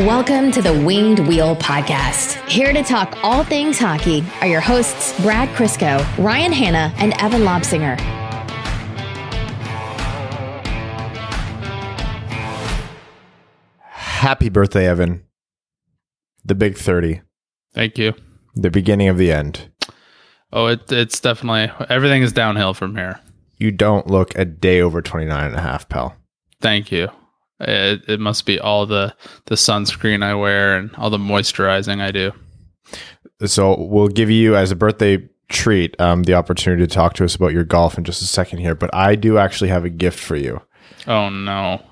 Welcome to the Winged Wheel Podcast. Here to talk all things hockey are your hosts, Brad Crisco, Ryan Hanna, and Evan Lobsinger. Happy birthday, Evan. The big 30, Thank you. the beginning of the end. Oh, it, it's definitely everything is downhill from here. You don't look a day over 29 and a half, pal. Thank you. It, it must be all the the sunscreen I wear and all the moisturizing I do. So we'll give you, as a birthday treat, um, the opportunity to talk to us about your golf in just a second here. But I do actually have a gift for you. Oh no.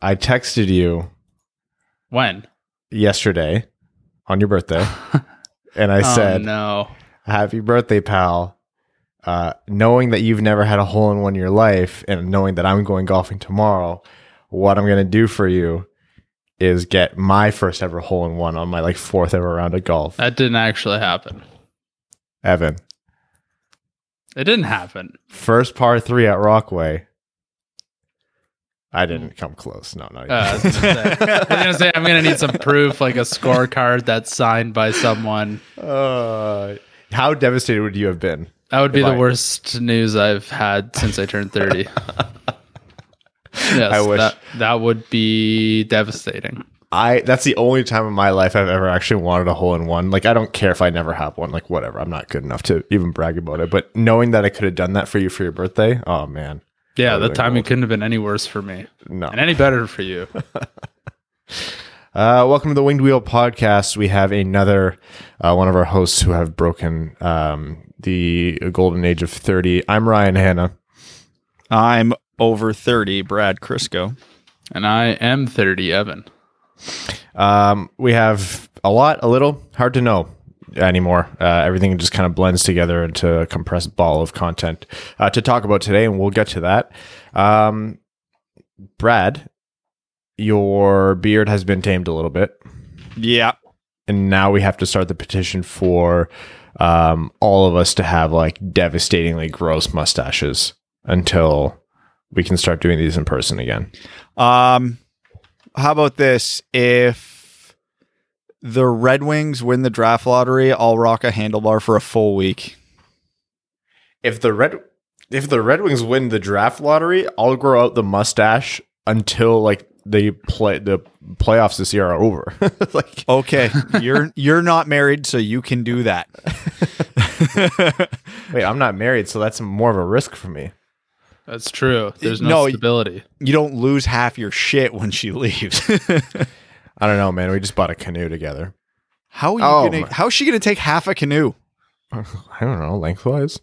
I texted you When? yesterday on your birthday, and I oh said, no. Happy birthday, pal. Uh, knowing that you've never had a hole in one in your life and knowing that I'm going golfing tomorrow, what I'm going to do for you is get my first ever hole in one on my like fourth ever round of golf. That didn't actually happen. Evan, It didn't happen. first par three at Rockway. I didn't come close. No, no. Uh, I was gonna say- I was gonna say I'm gonna need some proof, like a scorecard that's signed by someone. Uh, how devastated would you have been? That would be the I- worst news I've had since I turned 30. yes, I wish- that, that would be devastating. I that's the only time in my life I've ever actually wanted a hole in one. Like I don't care if I never have one. Like whatever, I'm not good enough to even brag about it. But knowing that I could have done that for you for your birthday, oh man, Yeah, That the would've timing couldn't have been any worse for me, no. and any better for you. Uh, welcome to the Winged Wheel podcast. We have another uh, one of our hosts who have broken um, the golden age of thirty. I'm Ryan Hanna. I'm over 30, Brad Crisco. and I am 30, Evan. Um, we have a lot, a little, hard to know anymore. Uh, everything just kind of blends together into a compressed ball of content uh, to talk about today, and we'll get to that. Um, Brad, your beard has been tamed a little bit, Yeah. and now we have to start the petition for um, all of us to have like devastatingly gross mustaches until we can start doing these in person again. Um how about this if the Red Wings win the draft lottery, I'll rock a handlebar for a full week. if the red if the Red Wings win the draft lottery, I'll grow out the mustache until like the play the playoffs this year are over. like Okay, you're you're not married so you can do that. wait, I'm not married, so that's more of a risk for me. That's true. There's no, No, stability. you don't lose half your shit when she leaves. I don't know, man. We just bought a canoe together. how are you Oh, gonna my- how's she gonna take half a canoe? I don't know, lengthwise.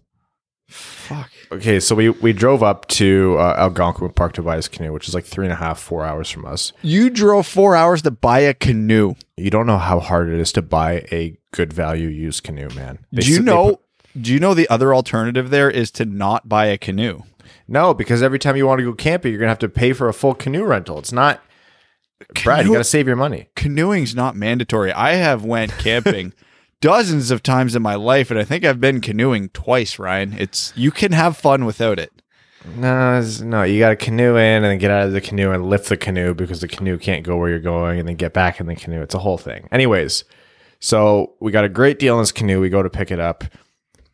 Fuck. Okay, so we we drove up to uh, Algonquin Park to buy this canoe, which is like three and a half, four hours from us. You drove four hours to buy a canoe. You don't know how hard it is to buy a good value used canoe, man. They do you know put- do you know the other alternative there is to not buy a canoe? No, because every time you want to go camping, you're gonna have to pay for a full canoe rental. It's not. Brad, you Canoe- got to save your money. canoeing's not mandatory. I have went camping dozens of times in my life, and I think I've been canoeing twice. Ryan, it's you can have fun without it. No, no, you got to canoe in and then get out of the canoe and lift the canoe because the canoe can't go where you're going and then get back in the canoe. It's a whole thing. Anyways, so we got a great deal on this canoe. We go to pick it up.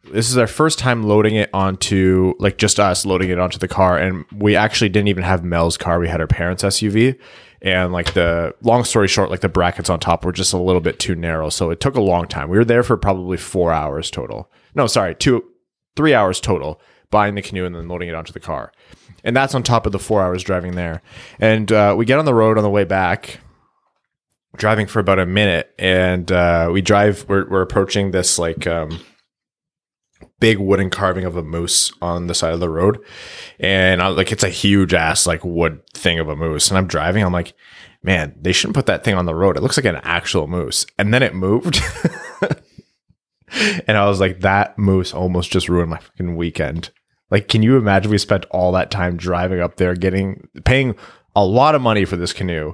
This is our first time loading it onto, like just us loading it onto the car. And we actually didn't even have Mel's car. We had our parents' SUV. And like the long story short, like the brackets on top were just a little bit too narrow. So it took a long time. We were there for probably four hours total. No, sorry, two, three hours total buying the canoe and then loading it onto the car. And that's on top of the four hours driving there. And uh, we get on the road on the way back, driving for about a minute. And uh, we drive, we're, we're approaching this like um, big wooden carving of a moose on the side of the road. And I, like, it's a huge ass, like wood thing of a moose. And I'm driving, I'm like, man, they shouldn't put that thing on the road. It looks like an actual moose. And then it moved. and I was like, that moose almost just ruined my fucking weekend. Like, can you imagine we spent all that time driving up there, getting paying a lot of money for this canoe,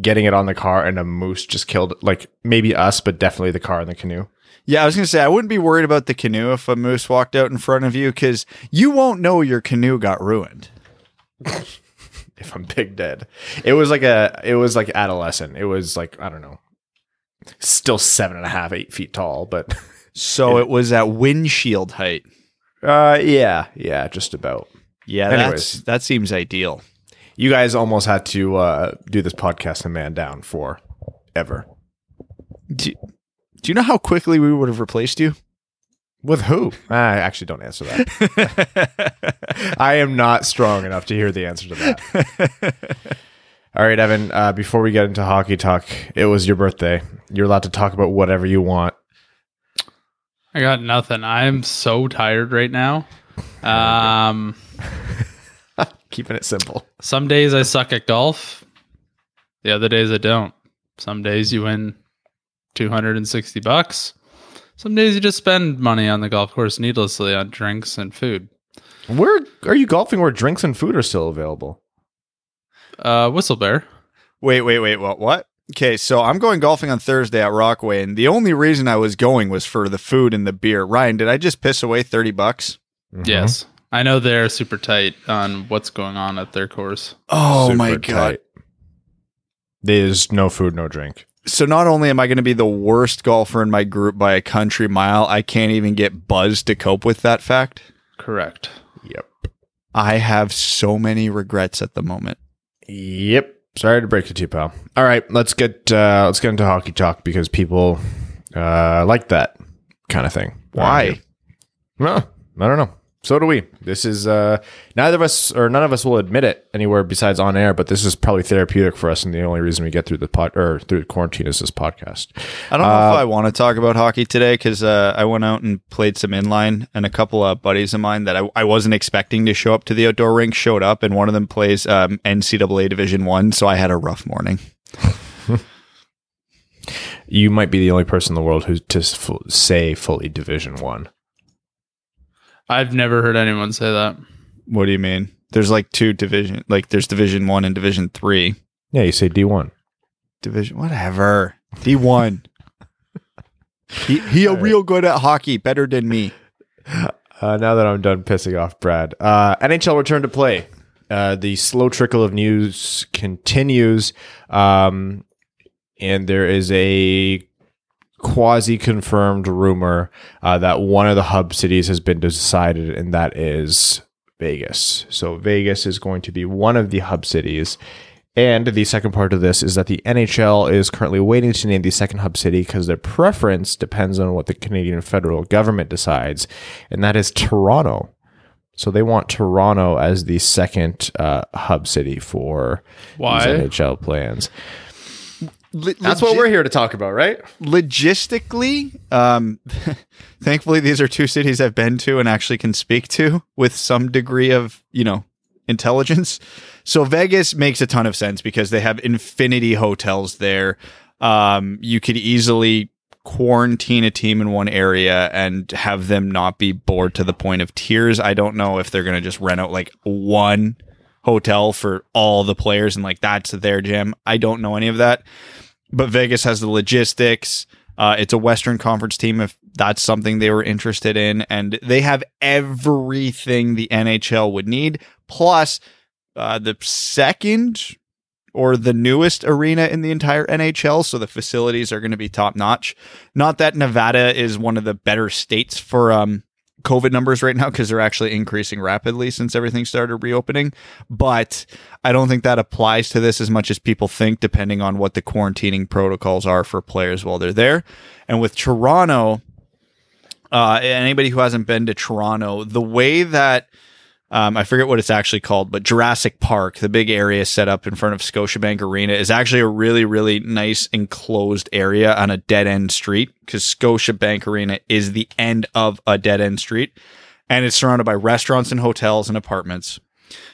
getting it on the car, and a moose just killed like maybe us, but definitely the car and the canoe. Yeah, I was gonna say I wouldn't be worried about the canoe if a moose walked out in front of you because you won't know your canoe got ruined. if I'm big dead. It was like a it was like adolescent. It was like I don't know, still seven and a half, eight feet tall, but So it was at windshield height. uh, yeah, yeah, just about. Yeah, Anyways. that's, that seems ideal. You guys almost had to uh, do this podcast a man down for ever. Do, do you know how quickly we would have replaced you? With who? I actually don't answer that. I am not strong enough to hear the answer to that. All right, Evan, uh, before we get into hockey talk, it was your birthday. You're allowed to talk about whatever you want. I got nothing. I'm so tired right now. Um, Keeping it simple. some days I suck at golf. The other days I don't. Some days you win 260 bucks. Some days you just spend money on the golf course needlessly on drinks and food. Where are you golfing where drinks and food are still available? Uh, Whistle Bear. Wait, wait, wait. What? What? Okay, so I'm going golfing on Thursday at Rockaway, and the only reason I was going was for the food and the beer. Ryan, did I just piss away thirty bucks? Mhm. Yes. I know they're super tight on what's going on at their course. Oh Super my god! tight. There's no food, no drink. So not only am I going to be the worst golfer in my group by a country mile, I can't even get buzzed to cope with that fact. Correct. Yep. I have so many regrets at the moment. Yep. Sorry to break it to you, pal. All right, let's get uh, let's get into hockey talk because people uh, like that kind of thing. Why? Well, I don't know. So do we. This is uh, neither of us or none of us will admit it anywhere besides on air, but this is probably therapeutic for us, and the only reason we get through the pod or through quarantine is this podcast. I don't know Uh, if I want to talk about hockey today because uh, I went out and played some inline, and a couple of buddies of mine that I, I wasn't expecting to show up to the outdoor rink showed up, and one of them plays um, NCAA Division One, so I had a rough morning. You might be the only person in the world who to fu- say fully Division One. I've never heard anyone say that. What do you mean? There's like two division, like there's Division One and Division Three. Yeah, you say D one. Division, whatever. D one. he he a real good at hockey, better than me. Uh, now that I'm done pissing off Brad, uh, NHL return to play. Uh, the slow trickle of news continues, um, and there is a quasi confirmed rumor uh, that one of the hub cities has been decided, and that is Vegas. So Vegas is going to be one of the hub cities. And the second part of this is that the NHL is currently waiting to name the second hub city because their preference depends on what the Canadian federal government decides, and that is Toronto. So they want Toronto as the second uh, hub city for Why? these NHL plans. That's what we're here to talk about, right? logistically, um, thankfully, these are two cities I've been to and actually can speak to with some degree of, you know, intelligence. So Vegas makes a ton of sense because they have infinity hotels there. Um, you could easily quarantine a team in one area and have them not be bored to the point of tears. I don't know if they're going to just rent out like one hotel for all the players and like that's their gym. I don't know any of that but Vegas has the logistics. Uh, it's a Western Conference team if that's something they were interested in, and they have everything the NHL would need, plus uh, the second or the newest arena in the entire NHL. So the facilities are going to be top notch. Not that Nevada is one of the better states for um, COVID numbers right now because they're actually increasing rapidly since everything started reopening. But I don't think that applies to this as much as people think, depending on what the quarantining protocols are for players while they're there. And with Toronto, uh, anybody who hasn't been to Toronto, the way that um, I forget what it's actually called, but Jurassic Park, the big area set up in front of Scotiabank Arena, is actually a really, really nice enclosed area on a dead end street because Scotiabank Arena is the end of a dead end street and it's surrounded by restaurants and hotels and apartments.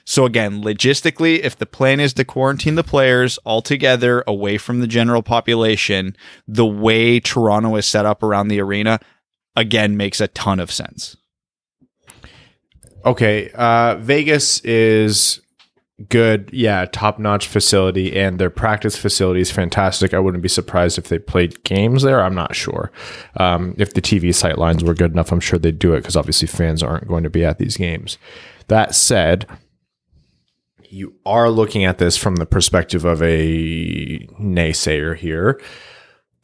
So again, logistically, if the plan is to quarantine the players altogether away from the general population, the way Toronto is set up around the arena, again, makes a ton of sense. Okay, uh, Vegas is good. Yeah, top notch facility, and their practice facility is fantastic. I wouldn't be surprised if they played games there. I'm not sure. Um, if the TV sight lines were good enough, I'm sure they'd do it because obviously fans aren't going to be at these games. That said, you are looking at this from the perspective of a naysayer here,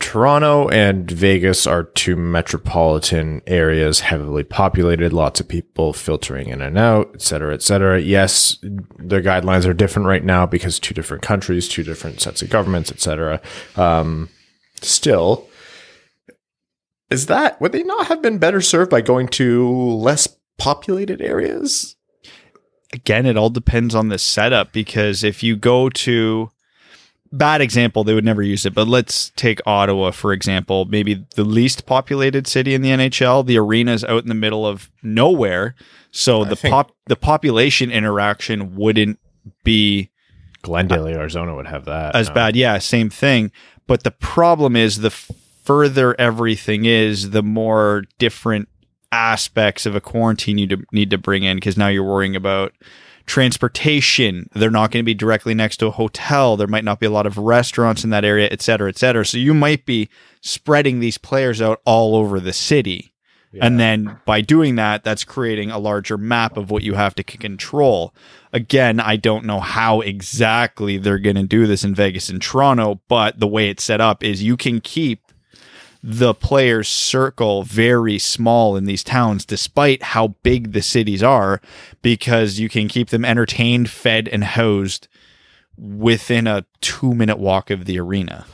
Toronto and Vegas are two metropolitan areas, heavily populated, lots of people filtering in and out, et cetera, et cetera. Yes, the guidelines are different right now because two different countries, two different sets of governments, et cetera. Um, still, is that would they not have been better served by going to less populated areas? again, it all depends on the setup because if you go to bad example, they would never use it, but let's take Ottawa for example, maybe the least populated city in the NHL. The arena is out in the middle of nowhere, so I the pop the population interaction wouldn't be Glendale, Arizona would have that as no. bad. Yeah, same thing. But the problem is the further everything is, the more different aspects of a quarantine you need to bring in because now you're worrying about transportation. They're not going to be directly next to a hotel. There might not be a lot of restaurants in that area, et cetera, et cetera. So you might be spreading these players out all over the city. And then by doing that, that's creating a larger map of what you have to control. Again, I don't know how exactly they're going to do this in Vegas and Toronto, but the way it's set up is you can keep the players' circle very small in these towns, despite how big the cities are, because you can keep them entertained, fed, and housed within a two minute walk of the arena.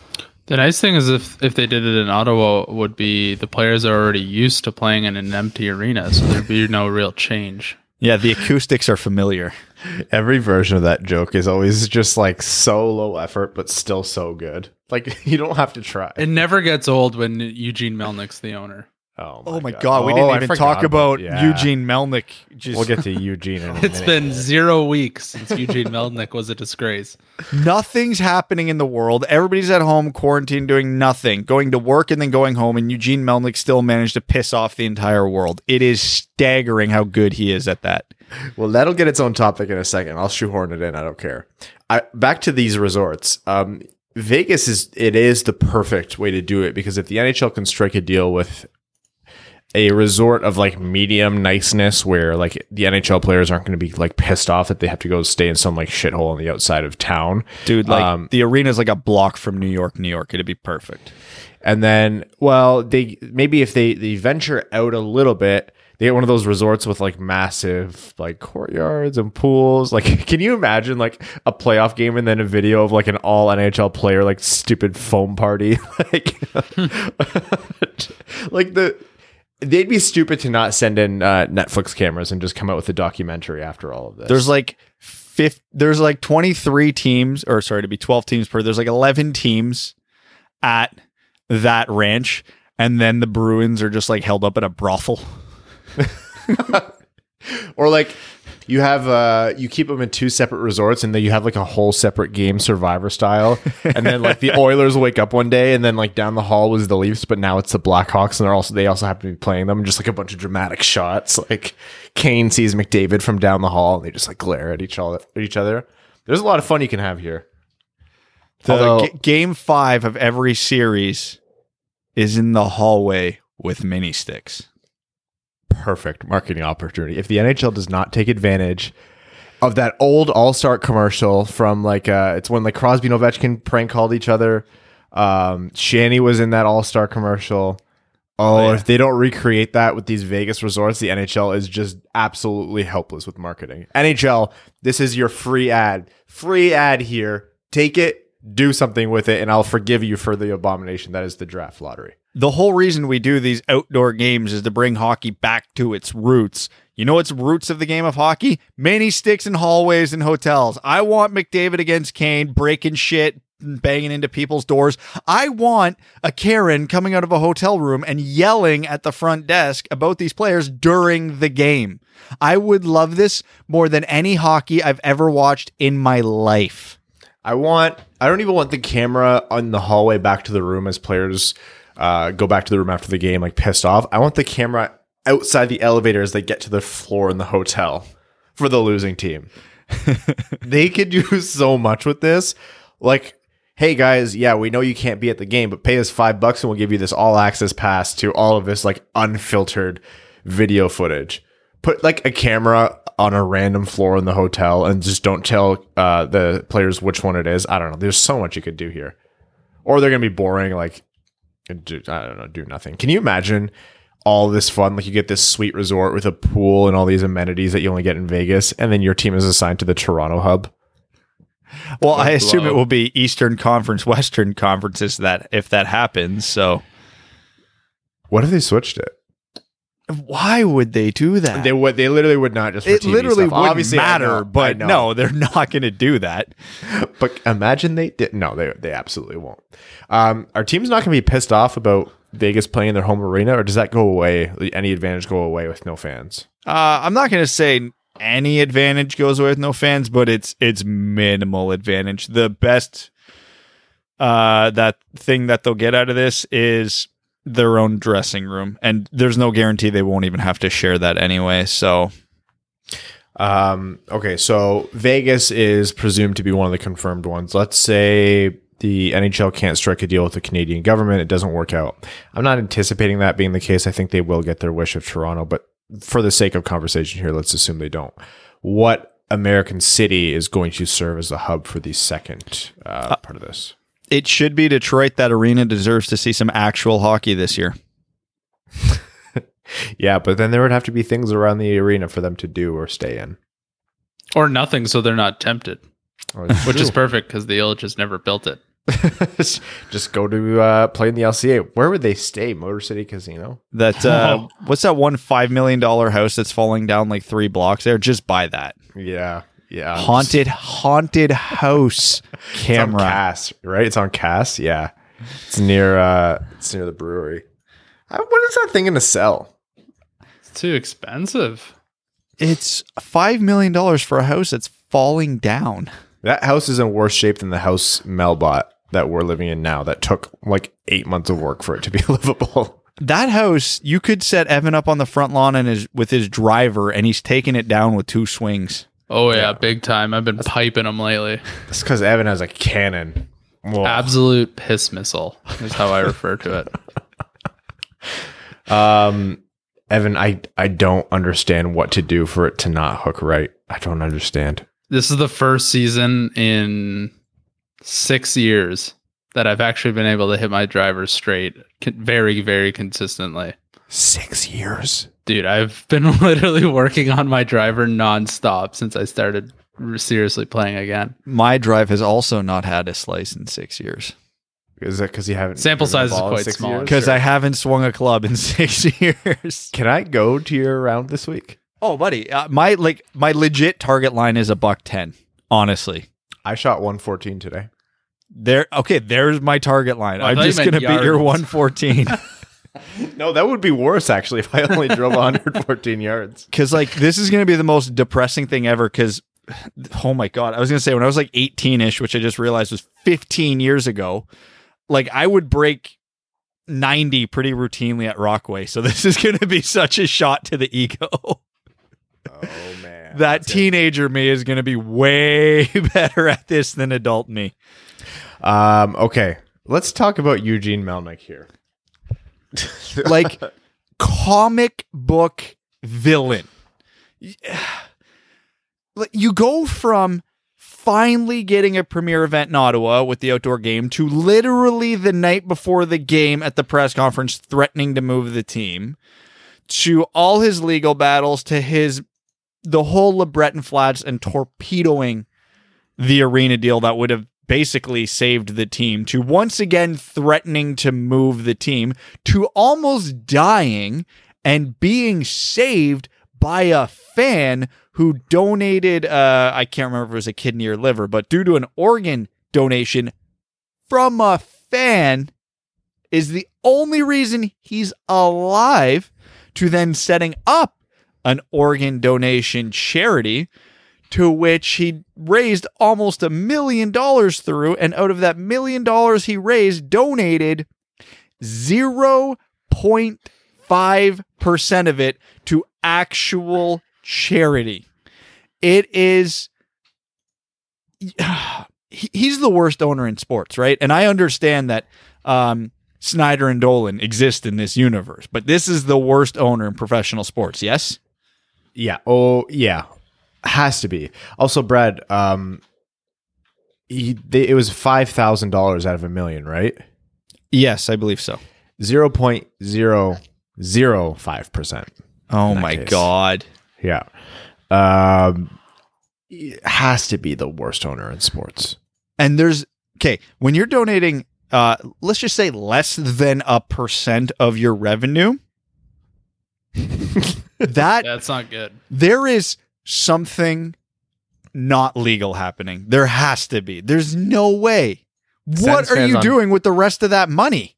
The nice thing is if if they did it in Ottawa, would be the players are already used to playing in an empty arena, so there'd be no real change. Yeah, the acoustics are familiar. Every version of that joke is always just like so low effort, but still so good. Like you don't have to try. It never gets old when Eugene Melnyk's the owner. Oh my god, we Oh, didn't even talk about yeah. Eugene Melnyk. Just We'll get to Eugene in a It's minute. been zero weeks since Eugene Melnyk was a disgrace. nothing's happening in the world. Everybody's at home, quarantined, doing nothing, going to work and then going home. And Eugene Melnyk still managed to piss off the entire world. It is staggering how good he is at that. Well, that'll get its own topic in a second. I'll shoehorn it in. I don't care. I, back to these resorts. Um, Vegas is it is the perfect way to do it because if the NHL can strike a deal with a resort of like medium niceness where like the NHL players aren't going to be like pissed off that they have to go stay in some like shithole on the outside of town. Dude, like Um, the arena's like a block from New York, New York. It'd be perfect. And then, well, they maybe if they they venture out a little bit, they get one of those resorts with like massive like courtyards and pools. Like, can you imagine like a playoff game and then a video of like an all NHL player like stupid foam party? like, like the they'd be stupid to not send in uh, Netflix cameras and just come out with a documentary after all of this. There's like fifth, there's like 23 teams, or sorry, to be 12 teams per. There's like 11 teams at that ranch, and then the Bruins are just like held up at a brothel. or like you have uh you keep them in two separate resorts and then you have like a whole separate game survivor style. And then like the oilers wake up one day and then like down the hall was the leafs but now it's the blackhawks and they're also they also happen to be playing them just like a bunch of dramatic shots. Like kane sees mcdavid from down the hall and they just like glare at each other at each other. There's a lot of fun you can have here. The g- game five of every series is in the hallway with mini sticks. Perfect marketing opportunity. If the NHL does not take advantage of that old All Star commercial from like uh, it's when like Crosby and Ovechkin prank called each other. Um, Shanny was in that All Star commercial. Oh, yeah. if they don't recreate that with these Vegas resorts, the NHL is just absolutely helpless with marketing. NHL, this is your free ad. Free ad here. Take it, do something with it, and I'll forgive you for the abomination that is the draft lottery. The whole reason we do these outdoor games is to bring hockey back to its roots. You know its roots of the game of hockey? Many sticks in hallways and hotels. I want McDavid against Kane breaking shit, and banging into people's doors. I want a Karen coming out of a hotel room and yelling at the front desk about these players during the game. I would love this more than any hockey I've ever watched in my life. I want. I don't even want the camera on the hallway back to the room as players uh, go back to the room after the game, like pissed off. I want the camera outside the elevator as they get to the floor in the hotel for the losing team. they could do so much with this. Like, hey guys, yeah, we know you can't be at the game, but pay us five bucks and we'll give you this all access pass to all of this like unfiltered video footage. Put like a camera on a random floor in the hotel and just don't tell uh, the players which one it is. I don't know. There's so much you could do here, or they're gonna be boring. Like, do, I don't know, do nothing. Can you imagine all this fun? Like, you get this sweet resort with a pool and all these amenities that you only get in Vegas, and then your team is assigned to the Toronto hub. Well, I assume it will be Eastern Conference, Western Conferences that if that happens. So What if they switched it? Why would they do that? They would. They literally would not just. For it TV literally wouldn't Obviously, matter, know, but no, they're not going to do that. But imagine they did. No, they they absolutely won't. Um, our team's not going to be pissed off about Vegas playing in their home arena, or does that go away? Any advantage go away with no fans? Uh, I'm not going to say any advantage goes away with no fans, but it's it's minimal advantage. The best uh, that thing that they'll get out of this is their own dressing room, and there's no guarantee they won't even have to share that anyway. So Um, okay, so Vegas is presumed to be one of the confirmed ones. Let's say the NHL can't strike a deal with the Canadian government; it doesn't work out. I'm not anticipating that being the case. I think they will get their wish of Toronto, but for the sake of conversation here, let's assume they don't. What American city is going to serve as a hub for the second uh, part of this? It should be Detroit. That arena deserves to see some actual hockey this year. Yeah, but then there would have to be things around the arena for them to do or stay in. Or nothing, so they're not tempted, Oh, it's which is perfect because the Ilitch has never built it. just go to uh, play in the LCA. Where would they stay? Motor City Casino. That uh, what's that one five million dollar house that's falling down like three blocks there? Just buy that Yeah, yeah. haunted haunted house It's on camera. Cass, right? It's on Cass. Yeah, it's near. uh It's near the brewery. What is that thing going to sell? It's too expensive. It's five million dollars for a house that's falling down. That house is in worse shape than the house Melbot that we're living in now. That took like eight months of work for it to be livable. That house, you could set Evan up on the front lawn and his with his driver, and he's taking it down with two swings. Oh yeah, big time. I've been piping them lately. That's because Evan has a cannon. Whoa. Absolute piss missile is how I refer to it. Um, Evan, I I don't understand what to do for it to not hook right. I don't understand. This is the first season in six years that I've actually been able to hit my driver straight very, very consistently. Six years. Dude, I've been literally working on my driver nonstop since I started seriously playing again. My drive has also not had a slice in six years Is that because you haven't Sample size is quite small. because I haven't swung a club in six years. Can I go to your round this week? Oh, buddy, uh, my like my legit target line is a buck ten. Honestly, I shot 114 today. there. Okay, there's my target line. I I'm just gonna beat your 114 No, that would be worse actually if I only drove 114 yards. because like this is gonna be the most depressing thing ever. Because oh my god, I was gonna say when I was like 18 ish, which I just realized was 15 years ago. Like I would break 90 pretty routinely at Rockway. So this is gonna be such a shot to the ego. Oh man, that teenager me is going to be way better at this than adult me. Um, okay, let's talk about Eugene Melnyk here. Like comic book villain. You go from finally getting a premiere event in Ottawa with the outdoor game to literally the night before the game at the press conference threatening to move the team to all his legal battles to his the whole LeBreton Flats and torpedoing the arena deal that would have basically saved the team to once again threatening to move the team to almost dying and being saved by a fan who donated uh I can't remember if it was a kidney or liver but due to an organ donation from a fan is the only reason he's alive to then setting up an organ donation charity to which he raised almost a million dollars through and out of that million dollars he raised donated 0.5% of it to actual charity It is. He's the worst owner in sports right and i understand that um Snyder and Dolan exist in this universe, but this is the worst owner in professional sports. Yes, Yeah. Oh, yeah. Has to be. Also, Brad, um, he, they, it was five thousand dollars out of a million, right? Yes, I believe so. Zero point zero zero five percent. Oh my case. god. Yeah. Um, it has to be the worst owner in sports. And there's okay, when you're donating uh let's just say less than a percent of your revenue that That's not good. there is something not legal happening. There has to be. There's no way. What Sens are you on- doing with the rest of that money?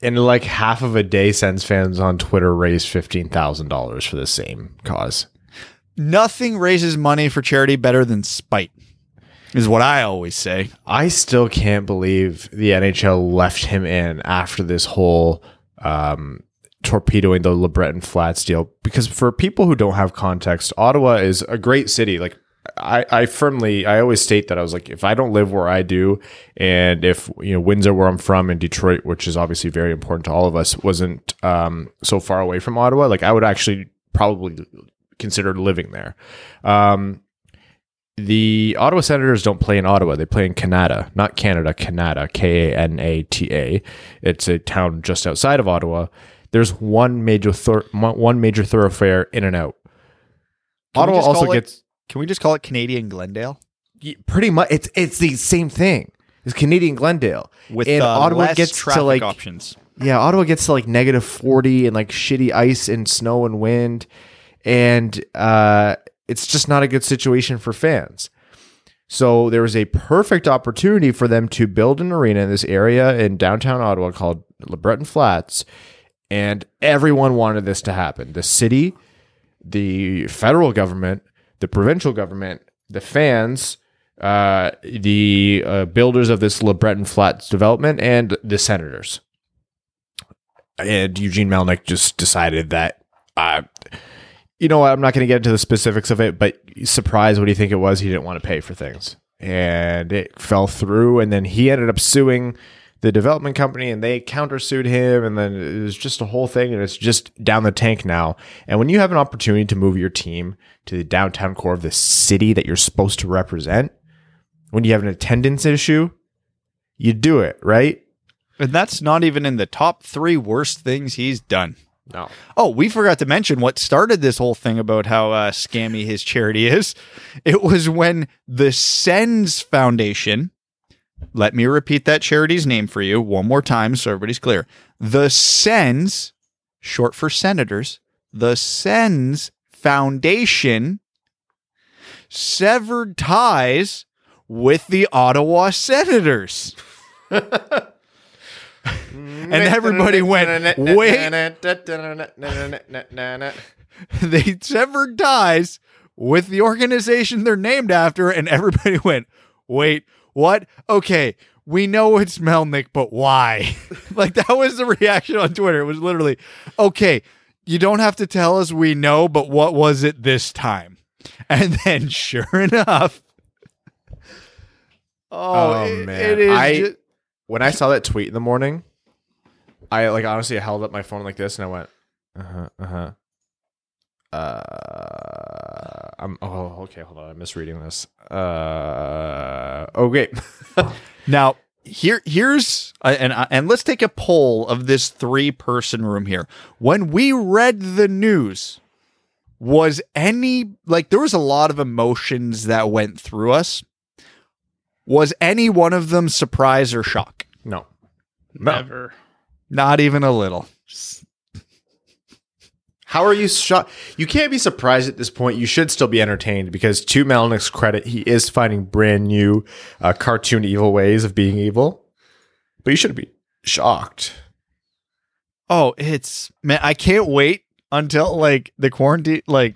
In like half of a day, Sens fans on Twitter raised fifteen thousand dollars for the same cause. Nothing raises money for charity better than spite. Is what I always say. I still can't believe the NHL left him in after this whole um, torpedoing the LeBreton Flats deal. Because for people who don't have context, Ottawa is a great city. Like I, I firmly, I always state that I was like, if I don't live where I do, and if you know Windsor, where I'm from, and Detroit, which is obviously very important to all of us, wasn't um, so far away from Ottawa, like I would actually probably consider living there. Um, the Ottawa Senators don't play in Ottawa. They play in Kanata, not Canada, Kanata, K A N A T A. It's a town just outside of Ottawa. There's one major thor- one major thoroughfare in and out. Can Ottawa also it- gets Can we just call it Canadian Glendale? pretty much it's it's the same thing. It's Canadian Glendale. With and uh, Ottawa gets to like options. yeah, Ottawa gets to like negative 40 and like shitty ice and snow and wind. And uh, it's just not a good situation for fans. So there was a perfect opportunity for them to build an arena in this area in downtown Ottawa called LeBreton Flats. And everyone wanted this to happen. The city, the federal government, the provincial government, the fans, uh, the uh, builders of this LeBreton Flats development, and the senators and Eugene Melnyk just decided that, uh, you know what, I'm not going to get into the specifics of it, but surprise, what do you think it was? He didn't want to pay for things. And it fell through. And then he ended up suing the development company and they countersued him. And then it was just a whole thing. And it's just down the tank now. And when you have an opportunity to move your team to the downtown core of the city that you're supposed to represent, when you have an attendance issue, you do it, right? And that's not even in the top three worst things he's done. No. Oh, we forgot to mention what started this whole thing about how uh, scammy his charity is. It was when the Sens Foundation, let me repeat that charity's name for you one more time so everybody's clear. The Sens, short for senators, the Sens Foundation severed ties with the Ottawa Senators. And everybody went, "Wait." they severed ties with the organization they're named after, and everybody went, wait, what? Okay, we know it's Melnyk, but why? like that was the reaction on Twitter. It was literally, okay, you don't have to tell us we know, but what was it this time? And then sure enough, oh, Oh, it- man. it is I- ju- when I saw that tweet in the morning, I like honestly I held up my phone like this and I went, uh-huh, uh huh, uh. I'm oh okay, hold on, I'm misreading this. Uh, okay, Now, here here's uh, and uh, and let's take a poll of this three person room here. When we read the news, was any like there was a lot of emotions that went through us. Was any one of them surprise or shock? no, No. Never. Not even a little. Just- How are you shocked? You can't be surprised at this point. You should still be entertained because, to Melnyk's credit, he is finding brand new uh, cartoon evil ways of being evil. But you shouldn't be shocked. Oh, it's man, I can't wait until like the quarantine like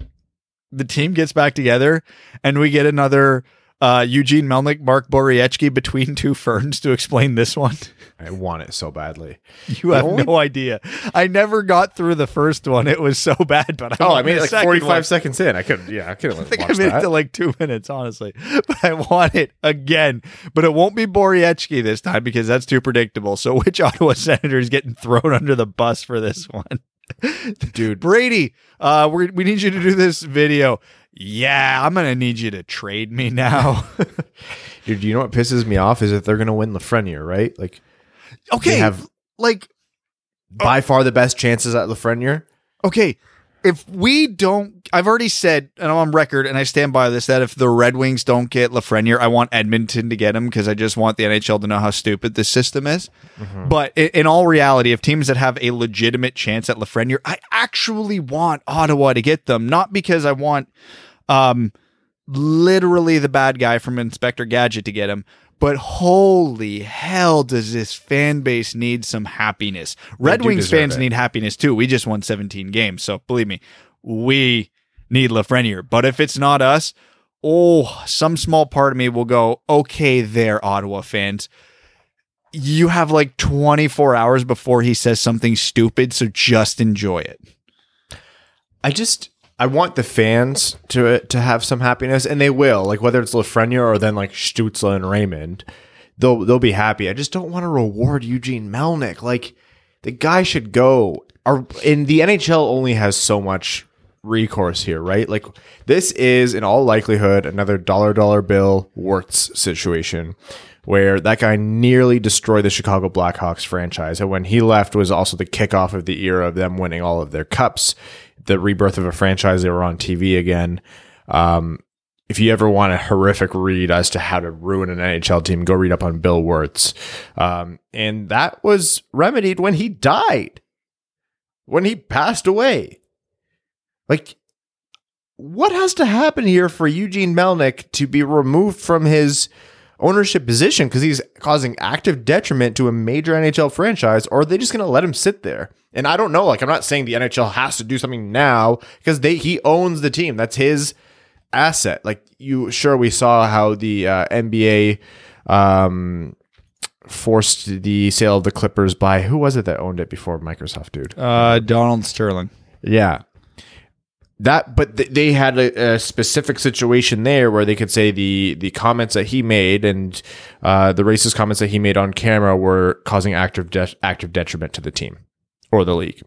the team gets back together and we get another uh Eugene Melnyk, Mark Borowiecki between two ferns to explain this one. I want it so badly. You have only- no idea. I never got through the first one. It was so bad, but I Oh, I mean, like 45 seconds in. I couldn't. yeah, I couldn't. I think I made that. it to like two minutes, honestly. But I want it again. But it won't be Borowiecki this time because that's too predictable. So which Ottawa Senator is getting thrown under the bus for this one? Dude. Brady, uh, we we need you to do this video. Yeah, I'm gonna need you to trade me now. Dude, you know what pisses me off is that they're gonna win Lafreniere, right? Like okay, they have like by far the best chances at Lafreniere. okay, if we don't, I've already said, and I'm on record, and I stand by this, that if the Red Wings don't get Lafreniere, I want Edmonton to get him because I just want the NHL to know how stupid this system is. But in, in all reality, if teams that have a legitimate chance at Lafreniere, I actually want Ottawa to get them, not because I want, um, literally the bad guy from Inspector Gadget to get him. But holy hell, does this fan base need some happiness? Red Wings fans it. need happiness too. We just won 17 games. So believe me, we need Lafreniere. But if it's not us, oh, some small part of me will go, okay, there, Ottawa fans. You have like 24 hours before he says something stupid, so just enjoy it. I just I want the fans to to have some happiness, and they will. Like whether it's Lafreniere or then like Stützle and Raymond, they'll they'll be happy. I just don't want to reward Eugene Melnyk. Like the guy should go. Our in the NHL only has so much recourse here, right? Like this is in all likelihood another dollar dollar bill Wirtz situation where that guy nearly destroyed the Chicago Blackhawks franchise. And when he left was also the kickoff of the era of them winning all of their cups, the rebirth of a franchise. They were on TV again. Um, if you ever want a horrific read as to how to ruin an NHL team, go read up on Bill Wirtz. Um, and that was remedied when he died, when he passed away. Like, what has to happen here for Eugene Melnyk to be removed from his ownership position because he's causing active detriment to a major NHL franchise, or are they just going to let him sit there? And I don't know. Like, I'm not saying the NHL has to do something now because they he owns the team. That's his asset. Like, you sure we saw how the uh, NBA um, forced the sale of the Clippers by who was it that owned it before Microsoft, dude? Uh, Donald Sterling. Yeah. That, but th- they had a, a specific situation there where they could say the the comments that he made and uh, the racist comments that he made on camera were causing active de- active detriment to the team or the league.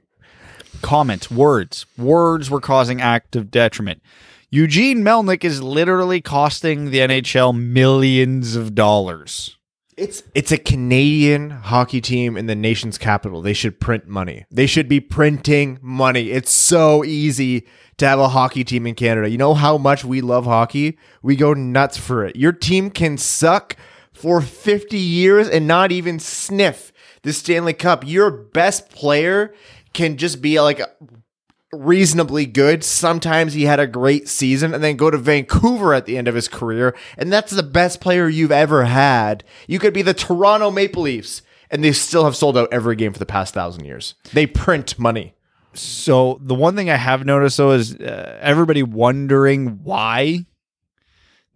comments, words. Words were causing active detriment. Eugene Melnyk is literally costing the NHL millions of dollars. It's it's a Canadian hockey team in the nation's capital. They should print money. They should be printing money. It's so easy to have a hockey team in Canada. You know how much we love hockey? We go nuts for it. Your team can suck for 50 years and not even sniff the Stanley Cup. Your best player can just be like reasonably good. Sometimes he had a great season and then go to Vancouver at the end of his career, and that's the best player you've ever had. You could be the Toronto Maple Leafs, and they still have sold out every game for the past thousand years. They print money. So the one thing I have noticed though is uh, everybody wondering why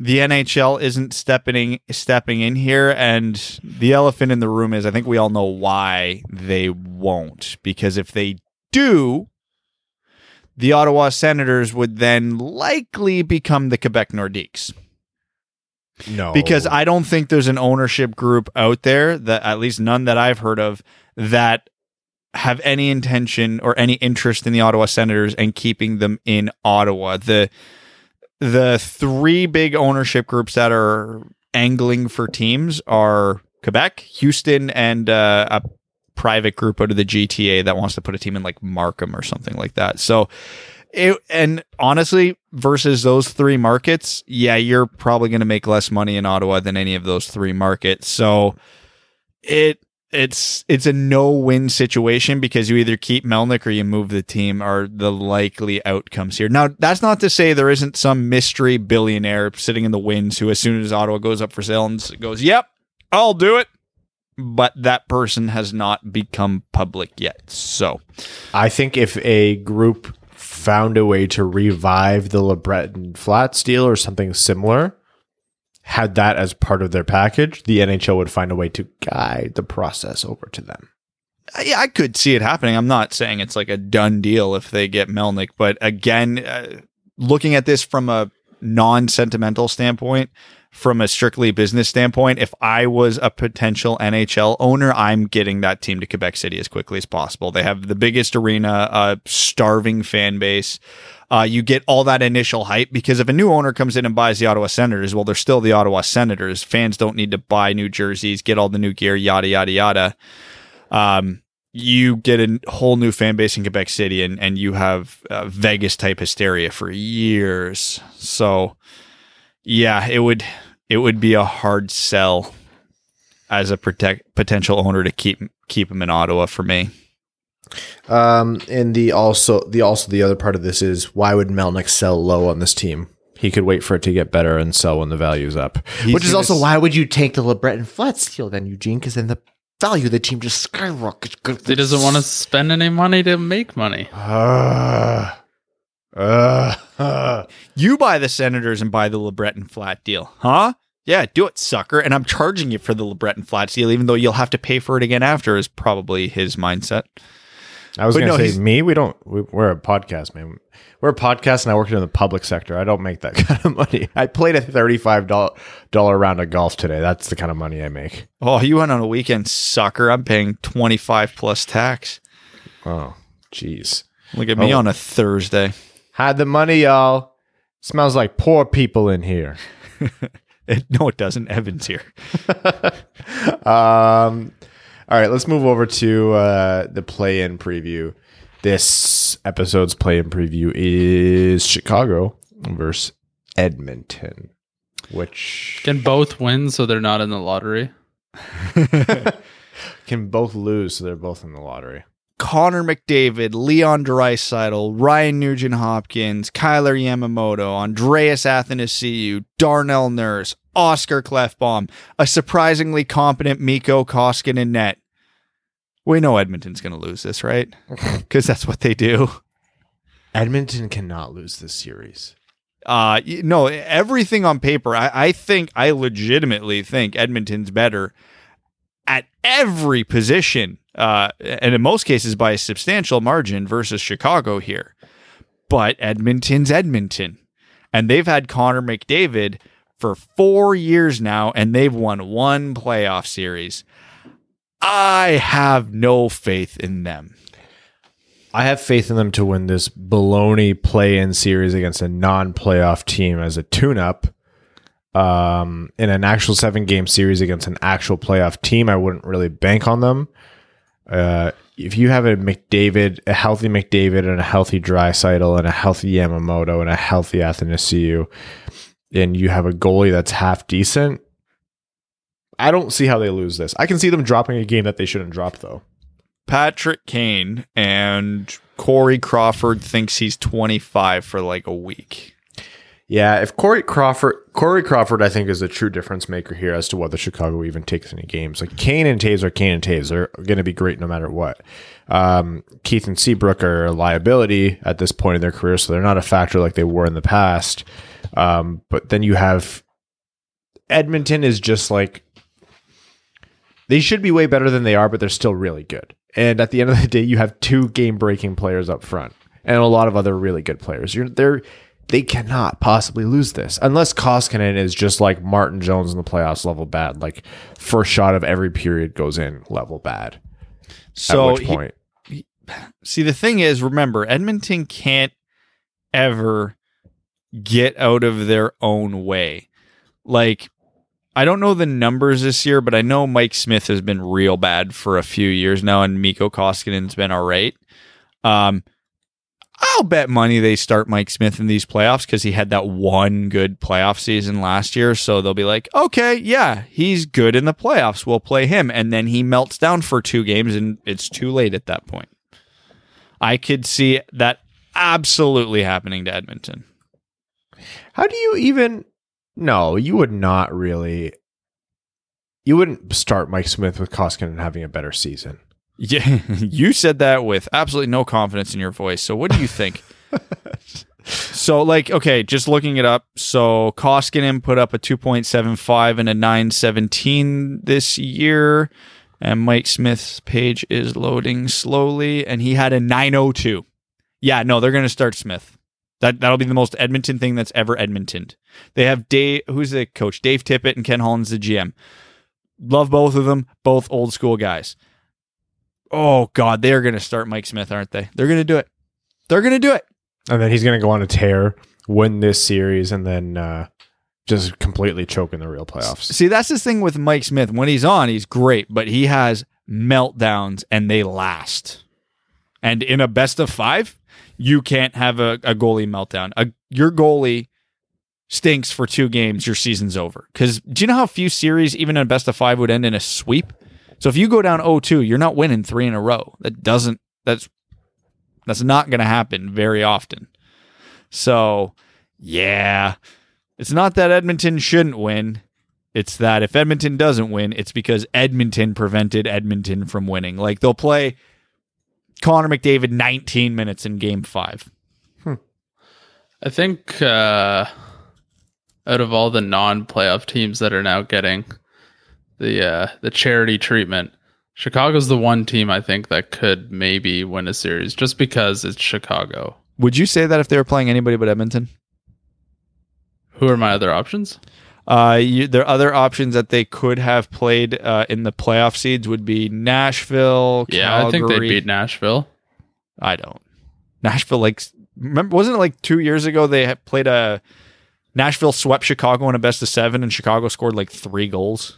the NHL isn't stepping stepping in here, and the elephant in the room is I think we all know why they won't because if they do, the Ottawa Senators would then likely become the Quebec Nordiques. No, because I don't think there's an ownership group out there that at least none that I've heard of that have any intention or any interest in the Ottawa Senators and keeping them in Ottawa. The the three big ownership groups that are angling for teams are Quebec, Houston, and uh, a private group out of the GTA that wants to put a team in like Markham or something like that. So it, and honestly, versus those three markets, yeah, you're probably going to make less money in Ottawa than any of those three markets. So it it's it's a no-win situation because you either keep Melnyk or you move the team are the likely outcomes here. Now, that's not to say there isn't some mystery billionaire sitting in the wings who as soon as Ottawa goes up for sale and goes, "Yep, I'll do it." But that person has not become public yet. So, I think if a group found a way to revive the LeBreton Flats deal or something similar, had that as part of their package, the NHL would find a way to guide the process over to them. yeah, I could see it happening. I'm not saying it's like a done deal if they get Melnick, but again, uh, looking at this from a non sentimental standpoint, from a strictly business standpoint, if I was a potential NHL owner, I'm getting that team to Quebec City as quickly as possible. They have the biggest arena, a starving fan base. Uh, you get all that initial hype because if a new owner comes in and buys the Ottawa Senators, well, they're still the Ottawa Senators. Fans don't need to buy new jerseys, get all the new gear, yada, yada, yada. Um, you get a whole new fan base in Quebec City and, and you have uh, Vegas type hysteria for years. So, yeah, it would it would be a hard sell as a protect potential owner to keep keep him in Ottawa for me. Um, and the also the also the other part of this is why would Melnyk sell low on this team? He could wait for it to get better and sell when the value's up. He's Which is also s- why would you take the LeBreton Flats deal then, Eugene? Because then the value of the team just skyrockets. He doesn't want to spend any money to make money. Uh, uh, uh. You buy the Senators and buy the LeBreton flat deal, huh? Yeah, do it, sucker. And I'm charging you for the LeBreton Flat deal, even though you'll have to pay for it again after. Is probably his mindset. I was going to no, say me. We don't. We, we're a podcast, man. We're a podcast, and I work in the public sector. I don't make that kind of money. I played a thirty-five dollar round of golf today. That's the kind of money I make. Oh, you went on a weekend, sucker. I'm paying 25 plus tax. Oh, jeez. Look at me Oh. on a Thursday. Had the money, y'all. Smells like poor people in here. It, no, it doesn't. Evan's here. um, all right, let's move over to uh, the play-in preview. This episode's play-in preview is Chicago versus Edmonton, which Can both win so they're not in the lottery? can both lose, so they're both in the lottery. Connor McDavid, Leon Draisaitl, Ryan Nugent Hopkins, Kailer Yamamoto, Andreas Athanasiou, Darnell Nurse, Oscar Klefbom, a surprisingly competent Mikko Koskinen net. We know Edmonton's going to lose this, right? Because that's what they do. Edmonton cannot lose this series. Uh, no, everything on paper, I, I think, I legitimately think Edmonton's better at every position, uh, and in most cases by a substantial margin versus Chicago here. But Edmonton's Edmonton, and they've had Connor McDavid for four years now, and they've won one playoff series. I have no faith in them. I have faith in them to win this baloney play-in series against a non-playoff team as a tune-up. Um, in an actual seven-game series against an actual playoff team, I wouldn't really bank on them. Uh, if you have a McDavid, a healthy McDavid, and a healthy Draisaitl, and a healthy Yamamoto, and a healthy Athanasiou, and you have a goalie that's half decent, I don't see how they lose this. I can see them dropping a game that they shouldn't drop, though. Patrick Kane and Corey Crawford thinks he's 25 for like a week. Yeah, if Corey Crawford, Corey Crawford, I think is a true difference maker here as to whether Chicago even takes any games. Like Kane and Toews are Kane and Toews. They're going to be great no matter what. Um, Keith and Seabrook are a liability at this point in their career, so they're not a factor like they were in the past. Um, but then you have Edmonton is just like they should be way better than they are, but they're still really good. And at the end of the day, you have two game breaking players up front and a lot of other really good players. You're they're they cannot possibly lose this unless Koskinen is just like Martin Jones in the playoffs level bad. Like first shot of every period goes in level bad. So which he- point, see the thing is remember Edmonton can't ever get out of their own way. Like I don't know the numbers this year, but I know Mike Smith has been real bad for a few years now and Mikko Koskinen's been all right. Um I'll bet money they start Mike Smith in these playoffs because he had that one good playoff season last year. So they'll be like, okay, yeah, he's good in the playoffs. We'll play him. And then he melts down for two games and it's too late at that point. I could see that absolutely happening to Edmonton. how do you even? No, you would not really. You wouldn't start Mike Smith with Koskinen having a better season. Yeah, you said that with absolutely no confidence in your voice. So what do you think? so like okay, just looking it up. So Koskinen put up a 2.75 and a 917 this year. And Mike Smith's page is loading slowly and he had a 902. Yeah, no, they're going to start Smith. That that'll be the most Edmonton thing that's ever Edmonton. They have Dave, who's the coach, Dave Tippett and Ken Holland's the GM. Love both of them, both old school guys. Oh God, they are going to start Mike Smith, aren't they? They're going to do it. They're going to do it. And then he's going to go on a tear, win this series, and then uh, just completely choke in the real playoffs. See, that's the thing with Mike Smith. When he's on, he's great, but he has meltdowns and they last. And in a best of five, you can't have a, a goalie meltdown. A, your goalie stinks for two games, your season's over. Because do you know how few series, even in a best of five, would end in a sweep? So if you go down 0-2, you're not winning three in a row. That doesn't. That's that's not going to happen very often. So yeah, it's not that Edmonton shouldn't win. It's that if Edmonton doesn't win, it's because Edmonton prevented Edmonton from winning. Like they'll play Connor McDavid 19 minutes in game five. I think uh, out of all the non-playoff teams that are now getting the uh, the charity treatment, Chicago's the one team I think that could maybe win a series just because it's Chicago. Would you say that if they were playing anybody but Edmonton? Who are my other options? Uh, you, their other options that they could have played uh, in the playoff seeds would be Nashville. Yeah, I think they Calgary. beat Nashville. I don't. Nashville, like, remember, wasn't it like two years ago they had played a Nashville swept Chicago in a best of seven, and Chicago scored like three goals.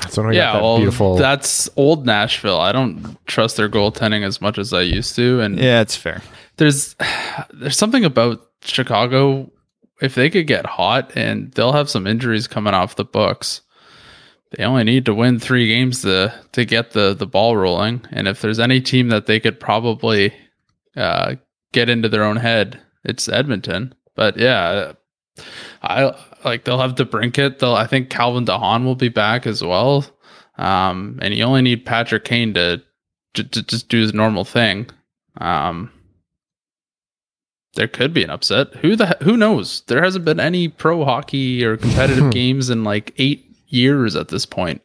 That's when we yeah, got that well, beautiful. that's old Nashville. I don't trust their goaltending as much as I used to, and Yeah, it's fair. there's there's something about Chicago. If they could get hot, and they'll have some injuries coming off the books. They only need to win three games to to get the the ball rolling. And if there's any team that they could probably uh, get into their own head, it's Edmonton. But yeah, I like they'll have DeBrincat. They'll I think Calvin de Haan will be back as well. Um, and you only need Patrick Kane to, to, to just do his normal thing. Um, there could be an upset. Who the who knows? There hasn't been any pro hockey or competitive games in like eight years at this point.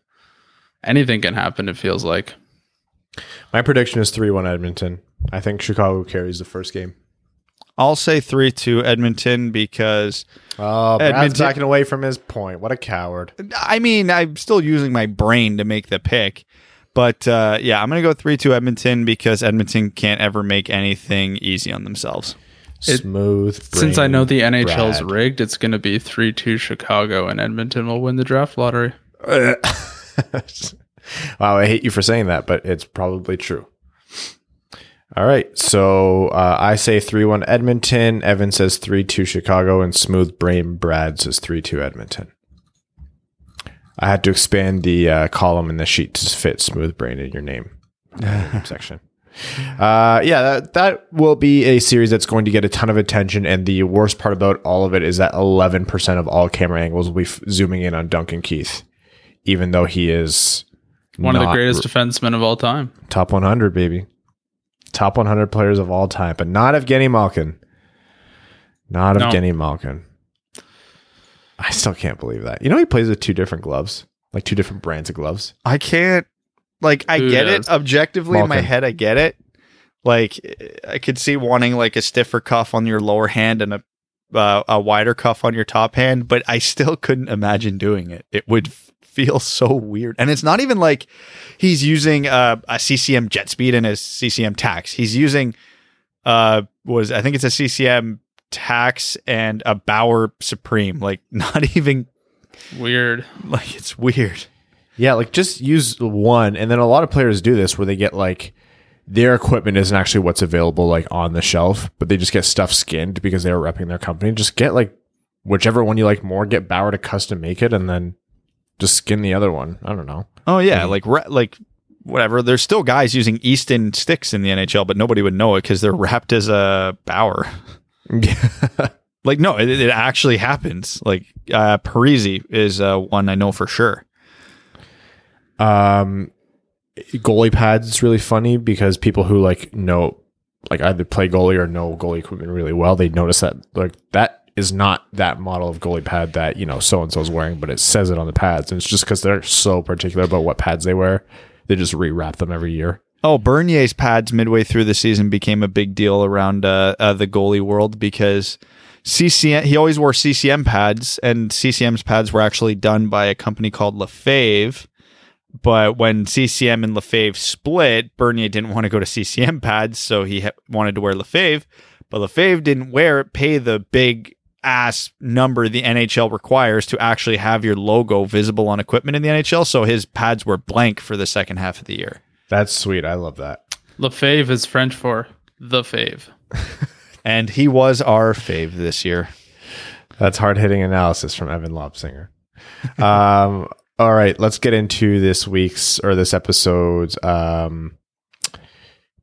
Anything can happen. It feels like. My prediction is 3 1 Edmonton. I think Chicago carries the first game. I'll say three two Edmonton because Oh, Brad's Edmonton- backing away from his point. What a coward. I mean I'm still using my brain to make the pick. But uh, yeah, I'm gonna go 3 2 Edmonton because Edmonton can't ever make anything easy on themselves. It- Smooth. Since I know the NHL's Brad. rigged, it's going to be three two Chicago, and Edmonton will win the draft lottery. wow, I hate you for saying that, but it's probably true. All right. So uh, I say 3 1 Edmonton. Evan says 3 2 Chicago. And Smooth Brain Brad says 3 2 Edmonton. I had to expand the uh, column in the sheet to fit Smooth Brain in your name section. Uh, yeah, that, that will be a series that's going to get a ton of attention. And the worst part about all of it is that 11% of all camera angles will be f- zooming in on Duncan Keith, even though he is One of the not greatest defensemen of all time. top 100, baby. Top 100 players of all time, but not of Evgeny Malkin. Not No. Evgeny Malkin. I still can't believe that. You know, he plays with two different gloves, like two different brands of gloves. I can't like I Who get does? it objectively in my head I get it. Like I could see wanting like a stiffer cuff on your lower hand and a uh, a wider cuff on your top hand, but I still couldn't imagine doing it. It would f- feel so weird. And it's not even like he's using uh, a CCM JetSpeed and a CCM Tacks. He's using uh was I think it's a CCM Tacks and a Bauer Supreme. Like not even Weird. like it's weird. Yeah, like just use one. And then a lot of players do this where they get like their equipment isn't actually what's available like on the shelf, but they just get stuff skinned because they're repping their company. Just get like whichever one you like more, get Bauer to custom make it and then just skin the other one. I don't know. Oh yeah, like ra- like whatever. There's still guys using Easton sticks in the NHL, but nobody would know it because they're wrapped as a Bauer. Like no, it, it actually happens. Like uh, Parisi is uh, one I know for sure. Um, goalie pads is really funny because people who like know, like either play goalie or know goalie equipment really well, they notice that like that is not that model of goalie pad that you know so and so is wearing, but it says it on the pads, and it's just because they're so particular about what pads they wear. They just rewrap them every year. Oh, Bernier's pads midway through the season became a big deal around uh, uh, the goalie world because CCM he always wore CCM pads, and CCM's pads were actually done by a company called Lefave. But when CCM and Lefave split, Bernier didn't want to go to CCM pads, so he ha- wanted to wear Lefave. But Lefave didn't wear it, pay the big ass number the NHL requires to actually have your logo visible on equipment in the NHL. So his pads were blank for the second half of the year. That's sweet. I love that. Lefave is French for the fave. And he was our fave this year. That's hard hitting analysis from Evan Lobsinger. um, all right, let's get into this week's or this episode's um,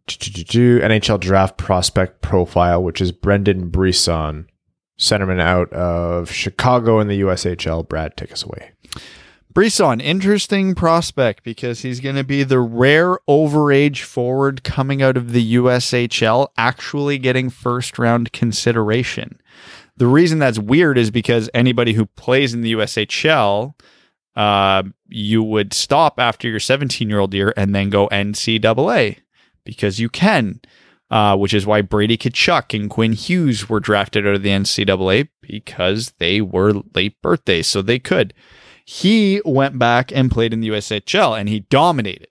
NHL draft prospect profile, which is Brendan Brisson, centerman out of Chicago in the USHL. Brad, take us away. Brisson, interesting prospect because he's going to be the rare overage forward coming out of the USHL, actually getting first round consideration. The reason that's weird is because anybody who plays in the USHL, uh, you would stop after your 17 year old year and then go NCAA because you can, uh, which is why Brady Tkachuk and Quinn Hughes were drafted out of the NCAA because they were late birthdays, so they could. He went back and played in the USHL and he dominated.